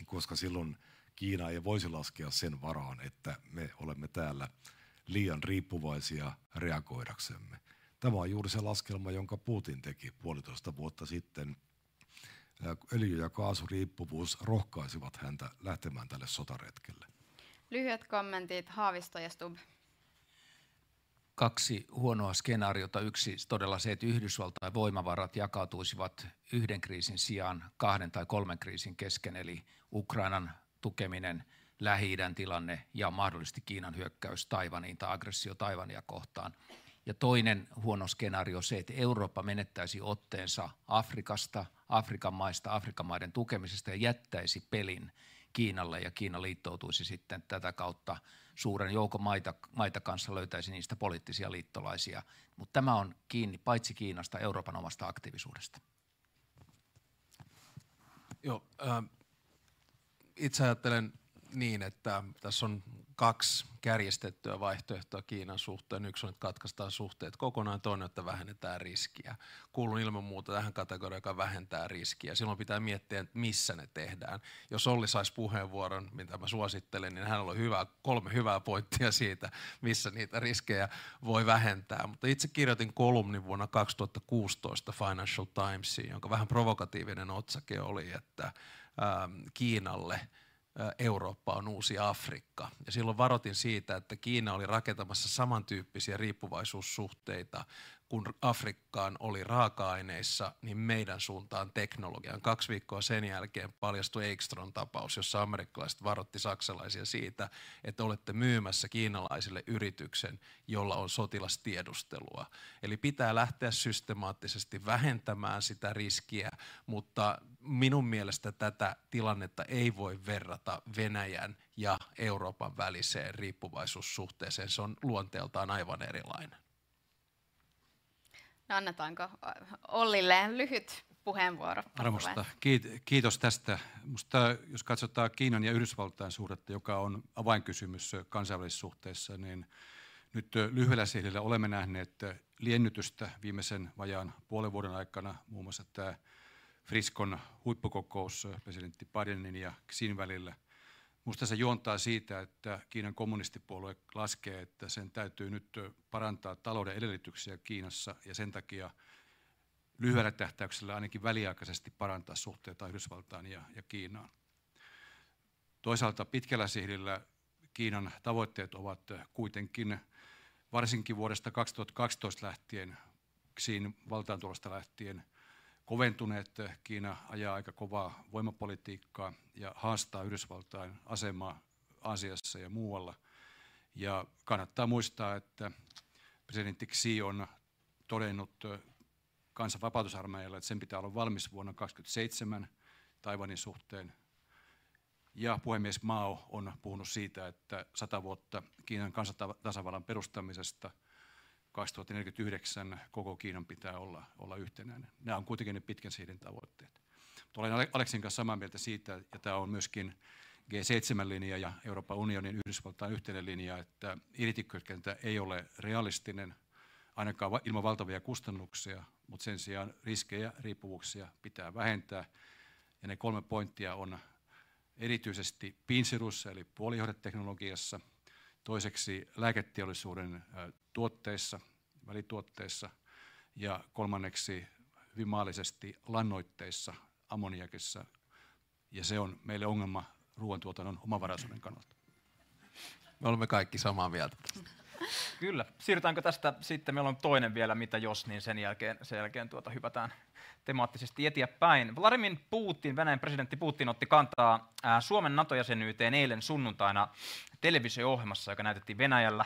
koska silloin Kiina ei voisi laskea sen varaan, että me olemme täällä liian riippuvaisia reagoidaksemme. Tämä on juuri se laskelma, jonka Putin teki puolitoista vuotta sitten. Öljy- ja kaasuriippuvuus rohkaisivat häntä lähtemään tälle sotaretkelle. Lyhyet kommentit Haavisto ja Stub. kaksi huonoa skenaariota. Yksi todella se, että Yhdysvaltain voimavarat jakautuisivat yhden kriisin sijaan kahden tai kolmen kriisin kesken, eli Ukrainan tukeminen, lähi tilanne ja mahdollisesti Kiinan hyökkäys Taivaniin tai aggressio Taivania kohtaan. Ja toinen huono skenaario se, että Eurooppa menettäisi otteensa Afrikasta, Afrikan maista, Afrikan maiden tukemisesta ja jättäisi pelin Kiinalle ja Kiina liittoutuisi sitten tätä kautta suuren joukon maita, maita kanssa löytäisi niistä poliittisia liittolaisia. Mutta tämä on kiinni paitsi Kiinasta, Euroopan omasta aktiivisuudesta. Joo, äh, itse ajattelen niin, että tässä on kaksi kärjestettyä vaihtoehtoa Kiinan suhteen. Yksi on, että katkaistaan suhteet kokonaan, toinen, että vähennetään riskiä. Kuulun ilman muuta tähän kategoriaan, joka vähentää riskiä. Silloin pitää miettiä, että missä ne tehdään. Jos Olli saisi puheenvuoron, mitä mä suosittelen, niin hän on hyvä, kolme hyvää pointtia siitä, missä niitä riskejä voi vähentää. Mutta itse kirjoitin kolumnin vuonna 2016 Financial Timesiin, jonka vähän provokatiivinen otsake oli, että Kiinalle – Eurooppa on uusi Afrikka. Ja silloin varoitin siitä, että Kiina oli rakentamassa samantyyppisiä riippuvaisuussuhteita kun Afrikkaan oli raaka-aineissa, niin meidän suuntaan teknologian. Kaksi viikkoa sen jälkeen paljastui Ekstron tapaus, jossa amerikkalaiset varoitti saksalaisia siitä, että olette myymässä kiinalaisille yrityksen, jolla on sotilastiedustelua. Eli pitää lähteä systemaattisesti vähentämään sitä riskiä, mutta minun mielestä tätä tilannetta ei voi verrata Venäjän ja Euroopan väliseen riippuvaisuussuhteeseen. Se on luonteeltaan aivan erilainen. No annetaanko Ollille lyhyt puheenvuoro? Arvosta. Kiitos tästä. Musta, jos katsotaan Kiinan ja Yhdysvaltain suhdetta, joka on avainkysymys kansainvälisessä suhteessa, niin nyt lyhyellä sihdillä olemme nähneet liennytystä viimeisen vajaan puolen vuoden aikana, muun muassa tämä Friskon huippukokous presidentti Bidenin ja Xin välillä – Minusta se juontaa siitä, että Kiinan kommunistipuolue laskee, että sen täytyy nyt parantaa talouden edellytyksiä Kiinassa ja sen takia lyhyellä tähtäyksellä ainakin väliaikaisesti parantaa suhteita Yhdysvaltaan ja, ja Kiinaan. Toisaalta pitkällä sihdillä Kiinan tavoitteet ovat kuitenkin varsinkin vuodesta 2012 lähtien, Xiin valtaantulosta lähtien – koventuneet. Kiina ajaa aika kovaa voimapolitiikkaa ja haastaa Yhdysvaltain asemaa Aasiassa ja muualla. Ja kannattaa muistaa, että presidentti Xi on todennut kansanvapautusarmeijalle, että sen pitää olla valmis vuonna 2027 Taiwanin suhteen. Ja puhemies Mao on puhunut siitä, että sata vuotta Kiinan kansantasavallan perustamisesta – 2049 koko Kiinan pitää olla, olla yhtenäinen. Nämä on kuitenkin ne pitkän sihdin tavoitteet. Mutta olen Aleksin kanssa samaa mieltä siitä, ja tämä on myöskin G7-linja ja Euroopan unionin Yhdysvaltain yhteinen linja, että irtikytkentä ei ole realistinen, ainakaan ilman valtavia kustannuksia, mutta sen sijaan riskejä ja riippuvuuksia pitää vähentää. Ja ne kolme pointtia on erityisesti pinsirussa eli puolijohdeteknologiassa, toiseksi lääketeollisuuden tuotteissa, välituotteissa ja kolmanneksi hyvin maallisesti lannoitteissa, ammoniakissa, ja se on meille ongelma ruoantuotannon omavaraisuuden kannalta. Me olemme kaikki samaa mieltä. Kyllä. Siirrytäänkö tästä sitten, meillä on toinen vielä, mitä jos, niin sen jälkeen, sen jälkeen tuota, hypätään temaattisesti eteenpäin. Vladimir Putin, Venäjän presidentti Putin otti kantaa Suomen NATO-jäsenyyteen eilen sunnuntaina televisio-ohjelmassa, joka näytettiin Venäjällä.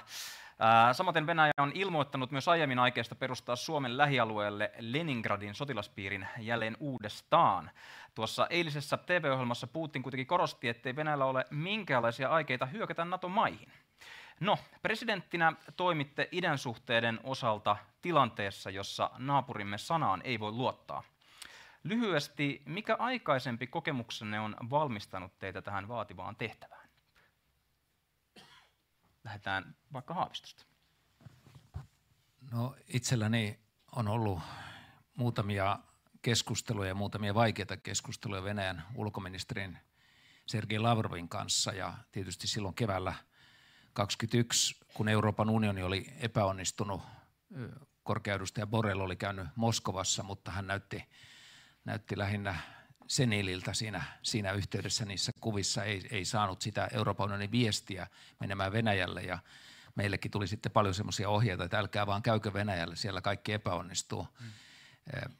Samaten Venäjä on ilmoittanut myös aiemmin aikeesta perustaa Suomen lähialueelle Leningradin sotilaspiirin jälleen uudestaan. Tuossa eilisessä TV-ohjelmassa Putin kuitenkin korosti, ettei Venäjällä ole minkäänlaisia aikeita hyökätä NATO-maihin. No, presidenttinä toimitte idän suhteiden osalta tilanteessa, jossa naapurimme sanaan ei voi luottaa. Lyhyesti, mikä aikaisempi kokemuksenne on valmistanut teitä tähän vaativaan tehtävään? Lähdetään vaikka Haavistosta. No itselläni on ollut muutamia keskusteluja ja muutamia vaikeita keskusteluja Venäjän ulkoministerin Sergei Lavrovin kanssa ja tietysti silloin keväällä 2021, kun Euroopan unioni oli epäonnistunut, korkeudustaja Borrell oli käynyt Moskovassa, mutta hän näytti, näytti lähinnä senililtä siinä, siinä yhteydessä niissä kuvissa, ei, ei saanut sitä Euroopan unionin viestiä menemään Venäjälle. Ja meillekin tuli sitten paljon semmoisia ohjeita, että älkää vaan käykö Venäjälle, siellä kaikki epäonnistuu. Mm.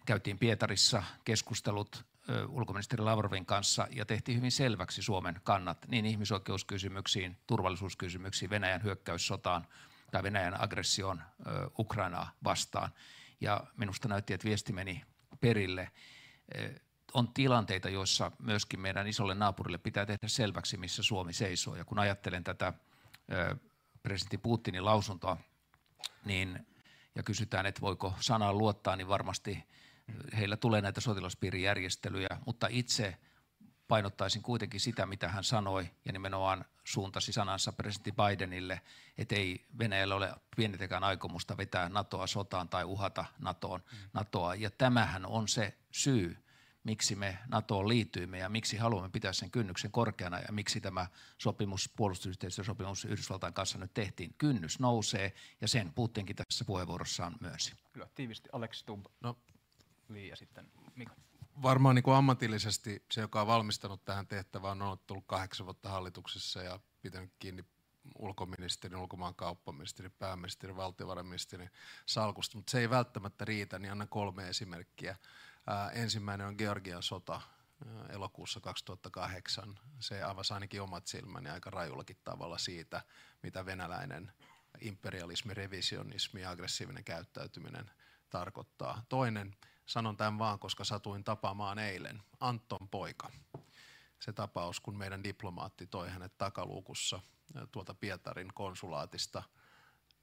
Käytiin Pietarissa keskustelut ulkoministeri Lavrovin kanssa ja tehtiin hyvin selväksi Suomen kannat niin ihmisoikeuskysymyksiin, turvallisuuskysymyksiin, Venäjän hyökkäyssotaan tai Venäjän aggressioon Ukrainaa vastaan. Ja minusta näytti, että viesti meni perille. On tilanteita, joissa myöskin meidän isolle naapurille pitää tehdä selväksi, missä Suomi seisoo. Ja kun ajattelen tätä presidentti Putinin lausuntoa, niin, ja kysytään, että voiko sanaan luottaa, niin varmasti heillä tulee näitä sotilaspiirijärjestelyjä, mutta itse painottaisin kuitenkin sitä, mitä hän sanoi, ja nimenomaan suuntasi sanansa presidentti Bidenille, että ei Venäjällä ole pienetekään aikomusta vetää NATOa sotaan tai uhata NATOon, NATOa. Ja tämähän on se syy, miksi me NATOon liityimme ja miksi haluamme pitää sen kynnyksen korkeana ja miksi tämä sopimus, puolustusyhteistyösopimus Yhdysvaltain kanssa nyt tehtiin. Kynnys nousee ja sen Putinkin tässä puheenvuorossaan myönsi. Kyllä, tiivisti. Alex Stubb. No. ja sitten Mika varmaan niin kuin ammatillisesti se, joka on valmistanut tähän tehtävään, on ollut kahdeksan vuotta hallituksessa ja pitänyt kiinni ulkoministerin, ulkomaan kauppaministerin, pääministerin, valtiovarainministerin salkusta, mutta se ei välttämättä riitä, niin annan kolme esimerkkiä. Ää, ensimmäinen on Georgian sota ää, elokuussa 2008. Se avasi ainakin omat silmäni aika rajullakin tavalla siitä, mitä venäläinen imperialismi, revisionismi ja aggressiivinen käyttäytyminen tarkoittaa. Toinen Sanon tämän vaan, koska satuin tapaamaan eilen. Anton poika. Se tapaus, kun meidän diplomaatti toi hänet takaluukussa tuolta Pietarin konsulaatista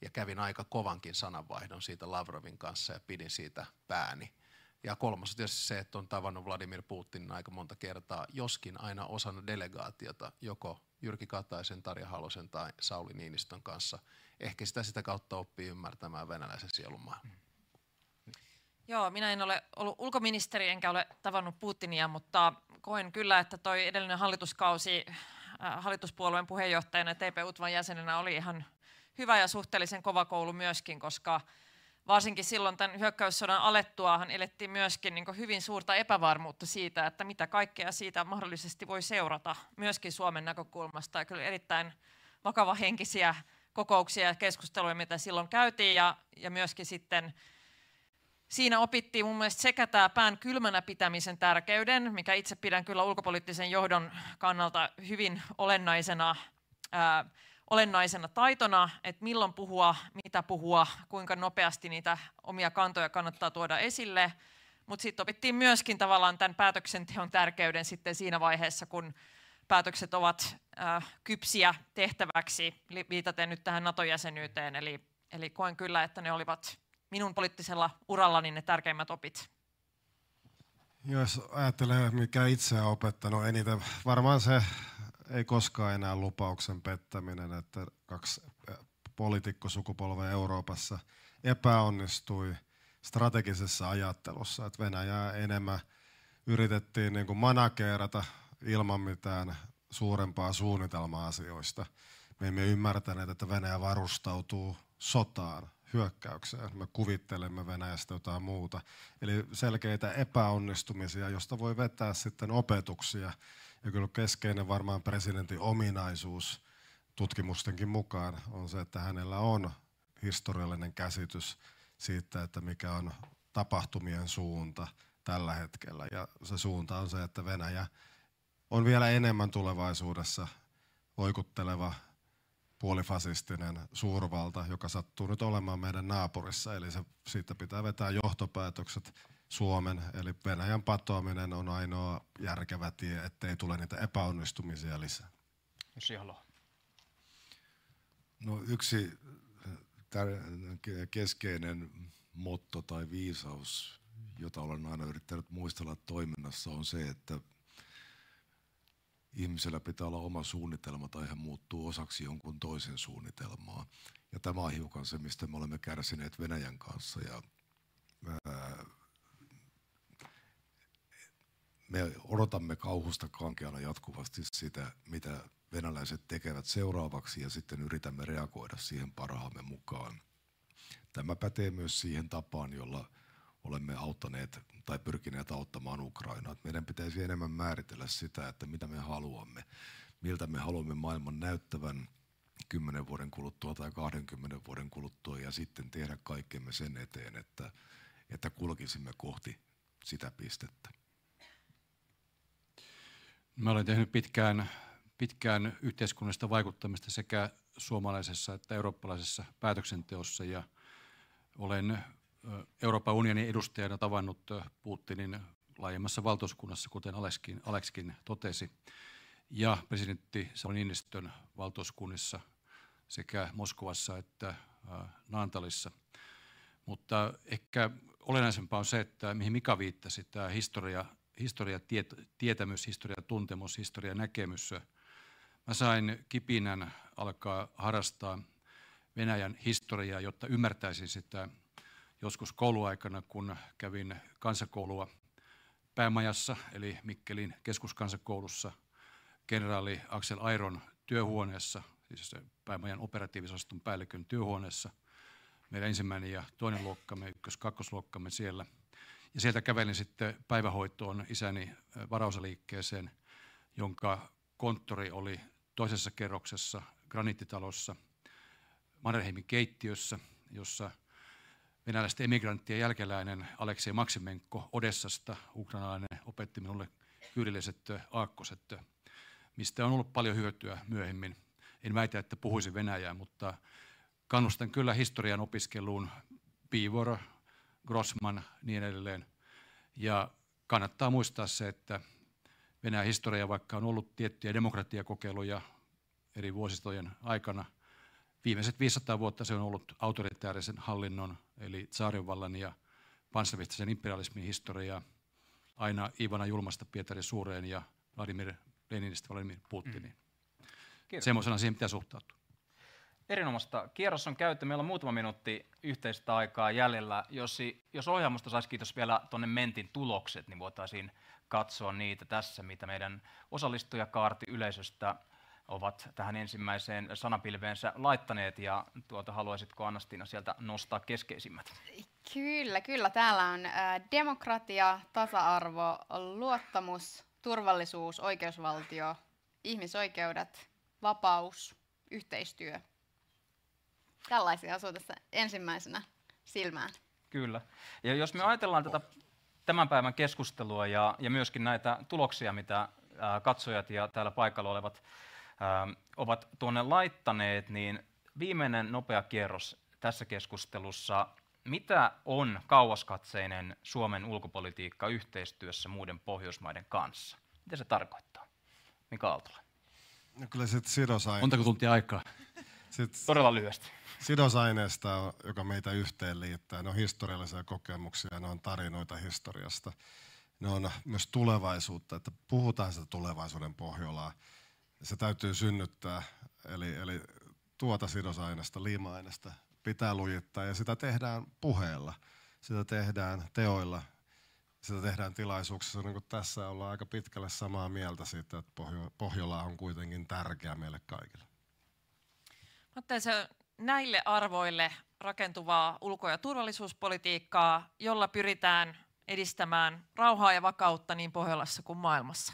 ja kävin aika kovankin sananvaihdon siitä Lavrovin kanssa ja pidin siitä pääni. Ja kolmas on tietysti se, että on tavannut Vladimir Putinin aika monta kertaa, joskin aina osana delegaatiota, joko Jyrki Kataisen, Tarja Halosen tai Sauli Niinistön kanssa. Ehkä sitä sitä kautta oppii ymmärtämään venäläisen sielunmaan. Mm. Joo, minä en ole ollut ulkoministeri enkä ole tavannut Putinia, mutta koen kyllä, että toi edellinen hallituskausi äh, hallituspuolueen puheenjohtajana TP-UTVAn jäsenenä oli ihan hyvä ja suhteellisen kova koulu myöskin, koska varsinkin silloin tämän hyökkäyssodan alettuahan elettiin myöskin niin hyvin suurta epävarmuutta siitä, että mitä kaikkea siitä mahdollisesti voi seurata myöskin Suomen näkökulmasta. Ja kyllä erittäin vakava henkisiä kokouksia ja keskusteluja, mitä silloin käytiin ja, ja myöskin sitten siinä opittiin mun mielestä sekä tämä pään kylmänä pitämisen tärkeyden, mikä itse pidän kyllä ulkopoliittisen johdon kannalta hyvin olennaisena, ää, olennaisena taitona, että milloin puhua, mitä puhua, kuinka nopeasti niitä omia kantoja kannattaa tuoda esille. Mutta sitten opittiin myöskin tavallaan tämän päätöksenteon tärkeyden sitten siinä vaiheessa, kun päätökset ovat ää, kypsiä tehtäväksi, viitaten nyt tähän NATO-jäsenyyteen. Eli, eli koen kyllä, että ne olivat minun poliittisella urallani ne tärkeimmät opit? Jos ajattelee, mikä itse on opettanut eniten, varmaan se ei koskaan enää lupauksen pettäminen, että kaksi poliitikkosukupolvea Euroopassa epäonnistui strategisessa ajattelussa, että Venäjää enemmän yritettiin niin manakeerata ilman mitään suurempaa suunnitelmaa asioista. Me emme ymmärtäneet, että Venäjä varustautuu sotaan hyökkäykseen. Me kuvittelemme Venäjästä jotain muuta. Eli selkeitä epäonnistumisia, josta voi vetää sitten opetuksia. Ja kyllä keskeinen varmaan presidentin ominaisuus tutkimustenkin mukaan on se, että hänellä on historiallinen käsitys siitä, että mikä on tapahtumien suunta tällä hetkellä. Ja se suunta on se, että Venäjä on vielä enemmän tulevaisuudessa oikutteleva puolifasistinen suurvalta, joka sattuu nyt olemaan meidän naapurissa. Eli se, siitä pitää vetää johtopäätökset Suomen, eli Venäjän patoaminen on ainoa järkevä tie, ettei tule niitä epäonnistumisia lisää. No yksi keskeinen motto tai viisaus, jota olen aina yrittänyt muistella toiminnassa, on se, että ihmisellä pitää olla oma suunnitelma tai hän muuttuu osaksi jonkun toisen suunnitelmaa. Ja tämä on hiukan se, mistä me olemme kärsineet Venäjän kanssa. Ja, ää, me odotamme kauhusta kankeana jatkuvasti sitä, mitä venäläiset tekevät seuraavaksi ja sitten yritämme reagoida siihen parhaamme mukaan. Tämä pätee myös siihen tapaan, jolla olemme auttaneet tai pyrkineet auttamaan Ukrainaa. Meidän pitäisi enemmän määritellä sitä, että mitä me haluamme, miltä me haluamme maailman näyttävän kymmenen vuoden kuluttua tai 20 vuoden kuluttua ja sitten tehdä kaikkemme sen eteen, että, että kulkisimme kohti sitä pistettä. Mä olen tehnyt pitkään, pitkään yhteiskunnallista vaikuttamista sekä suomalaisessa että eurooppalaisessa päätöksenteossa ja olen Euroopan unionin edustajana tavannut Putinin laajemmassa valtuuskunnassa, kuten Alekskin, Alekskin totesi, ja presidentti Sauli Niinistön valtuuskunnissa sekä Moskovassa että Naantalissa. Mutta ehkä olennaisempaa on se, että mihin Mika viittasi, tämä historia, historia tiet, tietämys, historia tuntemus, historia näkemys. Mä sain kipinän alkaa harrastaa Venäjän historiaa, jotta ymmärtäisin sitä joskus kouluaikana, kun kävin kansakoulua päämajassa, eli Mikkelin keskuskansakoulussa, kenraali Aksel Airon työhuoneessa, siis päämajan operatiivisoston päällikön työhuoneessa. Meidän ensimmäinen ja toinen luokkamme, ykkös- kakkosluokkamme siellä. Ja sieltä kävelin sitten päivähoitoon isäni varausaliikkeeseen, jonka konttori oli toisessa kerroksessa graniittitalossa Mannerheimin keittiössä, jossa venäläisten emigranttien jälkeläinen Aleksei Maksimenko Odessasta, ukrainalainen, opetti minulle kyrilliset aakkoset, mistä on ollut paljon hyötyä myöhemmin. En väitä, että puhuisin venäjää, mutta kannustan kyllä historian opiskeluun, Piivor, Grossman, niin edelleen. Ja kannattaa muistaa se, että Venäjän historia, vaikka on ollut tiettyjä demokratiakokeiluja eri vuosistojen aikana, viimeiset 500 vuotta se on ollut autoritäärisen hallinnon, eli tsaarinvallan ja panssavistisen imperialismin historiaa, aina Ivana Julmasta Pietari Suureen ja Vladimir Leninistä Vladimir Putiniin. Mm. Semmoisena siihen pitää suhtautua. Erinomaista. Kierros on käyty. Meillä on muutama minuutti yhteistä aikaa jäljellä. Jos, jos ohjaamosta saisi kiitos vielä tuonne Mentin tulokset, niin voitaisiin katsoa niitä tässä, mitä meidän osallistujakaarti yleisöstä ovat tähän ensimmäiseen sanapilveensä laittaneet ja tuota, haluaisitko Anastina sieltä nostaa keskeisimmät? Kyllä, kyllä. Täällä on ä, demokratia, tasa-arvo, luottamus, turvallisuus, oikeusvaltio, ihmisoikeudet, vapaus, yhteistyö. Tällaisia asuu tässä ensimmäisenä silmään. Kyllä. Ja jos me ajatellaan tätä tämän päivän keskustelua ja, ja myöskin näitä tuloksia, mitä ää, katsojat ja täällä paikalla olevat ää, ovat tuonne laittaneet, niin viimeinen nopea kierros tässä keskustelussa. Mitä on kauaskatseinen Suomen ulkopolitiikka yhteistyössä muiden Pohjoismaiden kanssa? Mitä se tarkoittaa? Mika Aaltola. No kyllä sitten sidosaineesta. Montako tuntia aikaa? Sit Todella lyhyesti. Sidosaineesta, joka meitä yhteen liittää, ne on historiallisia kokemuksia, ne on tarinoita historiasta. Ne on myös tulevaisuutta, että puhutaan sitä tulevaisuuden Pohjolaa. Se täytyy synnyttää, eli, eli tuota sidosaineesta, liima-aineesta pitää lujittaa ja sitä tehdään puheella. Sitä tehdään teoilla, sitä tehdään tilaisuuksissa, niin kuin tässä ollaan aika pitkälle samaa mieltä siitä, että Pohjola on kuitenkin tärkeä meille kaikille. Se näille arvoille rakentuvaa ulko- ja turvallisuuspolitiikkaa, jolla pyritään edistämään rauhaa ja vakautta niin Pohjolassa kuin maailmassa?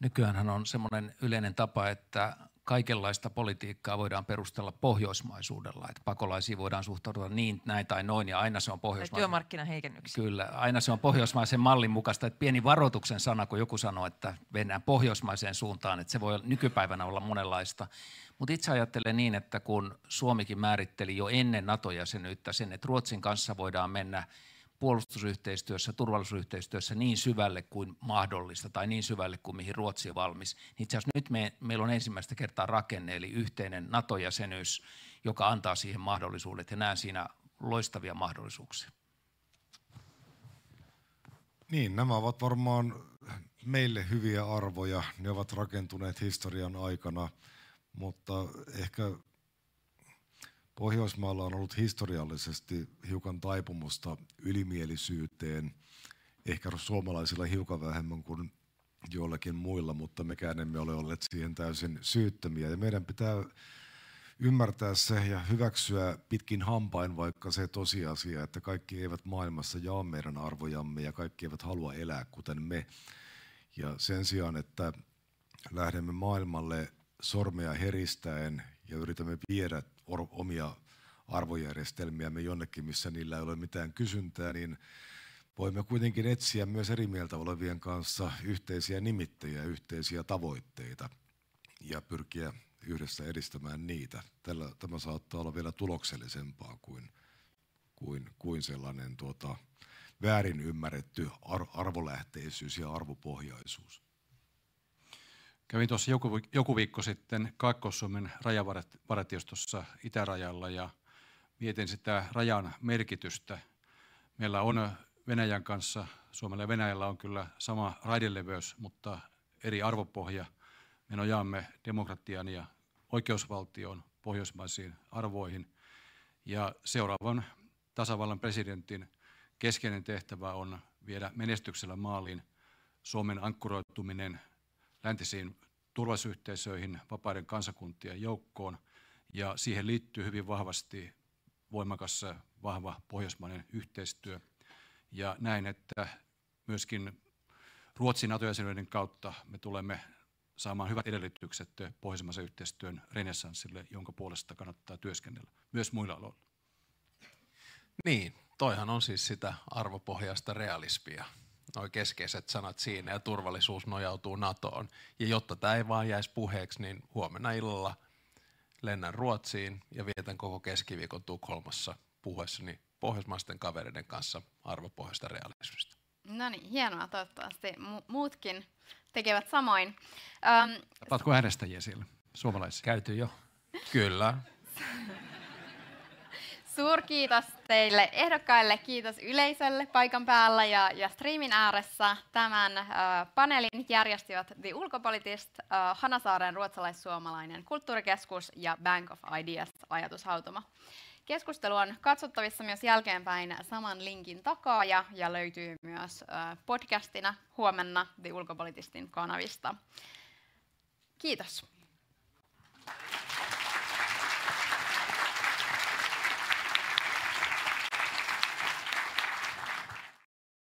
Nykyään on semmoinen yleinen tapa, että kaikenlaista politiikkaa voidaan perustella pohjoismaisuudella, että pakolaisiin voidaan suhtautua niin, näin tai noin, ja aina se on pohjoismaisen... Työmarkkinaheikennyksiä. Kyllä, aina se on pohjoismaisen mallin mukaista, että pieni varoituksen sana, kun joku sanoo, että mennään pohjoismaiseen suuntaan, että se voi nykypäivänä olla monenlaista. Mutta itse ajattelen niin, että kun Suomikin määritteli jo ennen NATO-jäsenyyttä sen, että Ruotsin kanssa voidaan mennä puolustusyhteistyössä, turvallisuusyhteistyössä niin syvälle kuin mahdollista tai niin syvälle kuin mihin Ruotsi on valmis. Niin itse asiassa nyt me, meillä on ensimmäistä kertaa rakenne, eli yhteinen NATO-jäsenyys, joka antaa siihen mahdollisuudet ja näen siinä loistavia mahdollisuuksia. Niin, nämä ovat varmaan meille hyviä arvoja. Ne ovat rakentuneet historian aikana, mutta ehkä Pohjoismaalla on ollut historiallisesti hiukan taipumusta ylimielisyyteen, ehkä suomalaisilla hiukan vähemmän kuin joillakin muilla, mutta mekään emme ole olleet siihen täysin syyttömiä. Ja meidän pitää ymmärtää se ja hyväksyä pitkin hampain vaikka se tosiasia, että kaikki eivät maailmassa jaa meidän arvojamme ja kaikki eivät halua elää kuten me. Ja sen sijaan, että lähdemme maailmalle sormea heristäen ja yritämme viedä omia arvojärjestelmiämme jonnekin, missä niillä ei ole mitään kysyntää, niin voimme kuitenkin etsiä myös eri mieltä olevien kanssa yhteisiä nimittäjiä, yhteisiä tavoitteita ja pyrkiä yhdessä edistämään niitä. Tällä, tämä saattaa olla vielä tuloksellisempaa kuin, kuin, kuin sellainen tuota, väärin ymmärretty ar- arvolähteisyys ja arvopohjaisuus. Kävin tuossa joku, joku viikko sitten Kaakkois-Suomen rajavartiostossa itärajalla ja mietin sitä rajan merkitystä. Meillä on Venäjän kanssa, Suomella ja Venäjällä on kyllä sama raideleveys, mutta eri arvopohja. Me nojaamme demokratian ja oikeusvaltion pohjoismaisiin arvoihin. Ja seuraavan tasavallan presidentin keskeinen tehtävä on viedä menestyksellä maaliin Suomen ankkuroituminen läntisiin turvallisuusyhteisöihin, vapaiden kansakuntien joukkoon. Ja siihen liittyy hyvin vahvasti voimakas, vahva pohjoismainen yhteistyö. Ja näin, että myöskin Ruotsin NATO-jäsenyyden kautta me tulemme saamaan hyvät edellytykset pohjoismaisen yhteistyön renessanssille, jonka puolesta kannattaa työskennellä myös muilla aloilla. Niin, toihan on siis sitä arvopohjaista realismia. Noin keskeiset sanat siinä ja turvallisuus nojautuu NATOon. Ja jotta tämä ei vaan jäisi puheeksi, niin huomenna illalla lennän Ruotsiin ja vietän koko keskiviikon Tukholmassa puhuessani pohjoismaisten kavereiden kanssa arvopohjaista realismista. No niin, hienoa. Toivottavasti mu- muutkin tekevät samoin. Öm, Tapaatko äänestäjiä siellä, suomalaisia? Käyty jo. Kyllä. Suurkiitos teille ehdokkaille, kiitos yleisölle paikan päällä ja, ja streamin ääressä. Tämän äh, paneelin järjestivät The Ulkopolitist, äh, Hanasaaren ruotsalais-suomalainen kulttuurikeskus ja Bank of Ideas ajatushautuma. Keskustelu on katsottavissa myös jälkeenpäin saman linkin takaa ja, ja löytyy myös äh, podcastina huomenna The Ulkopolitistin kanavista. Kiitos.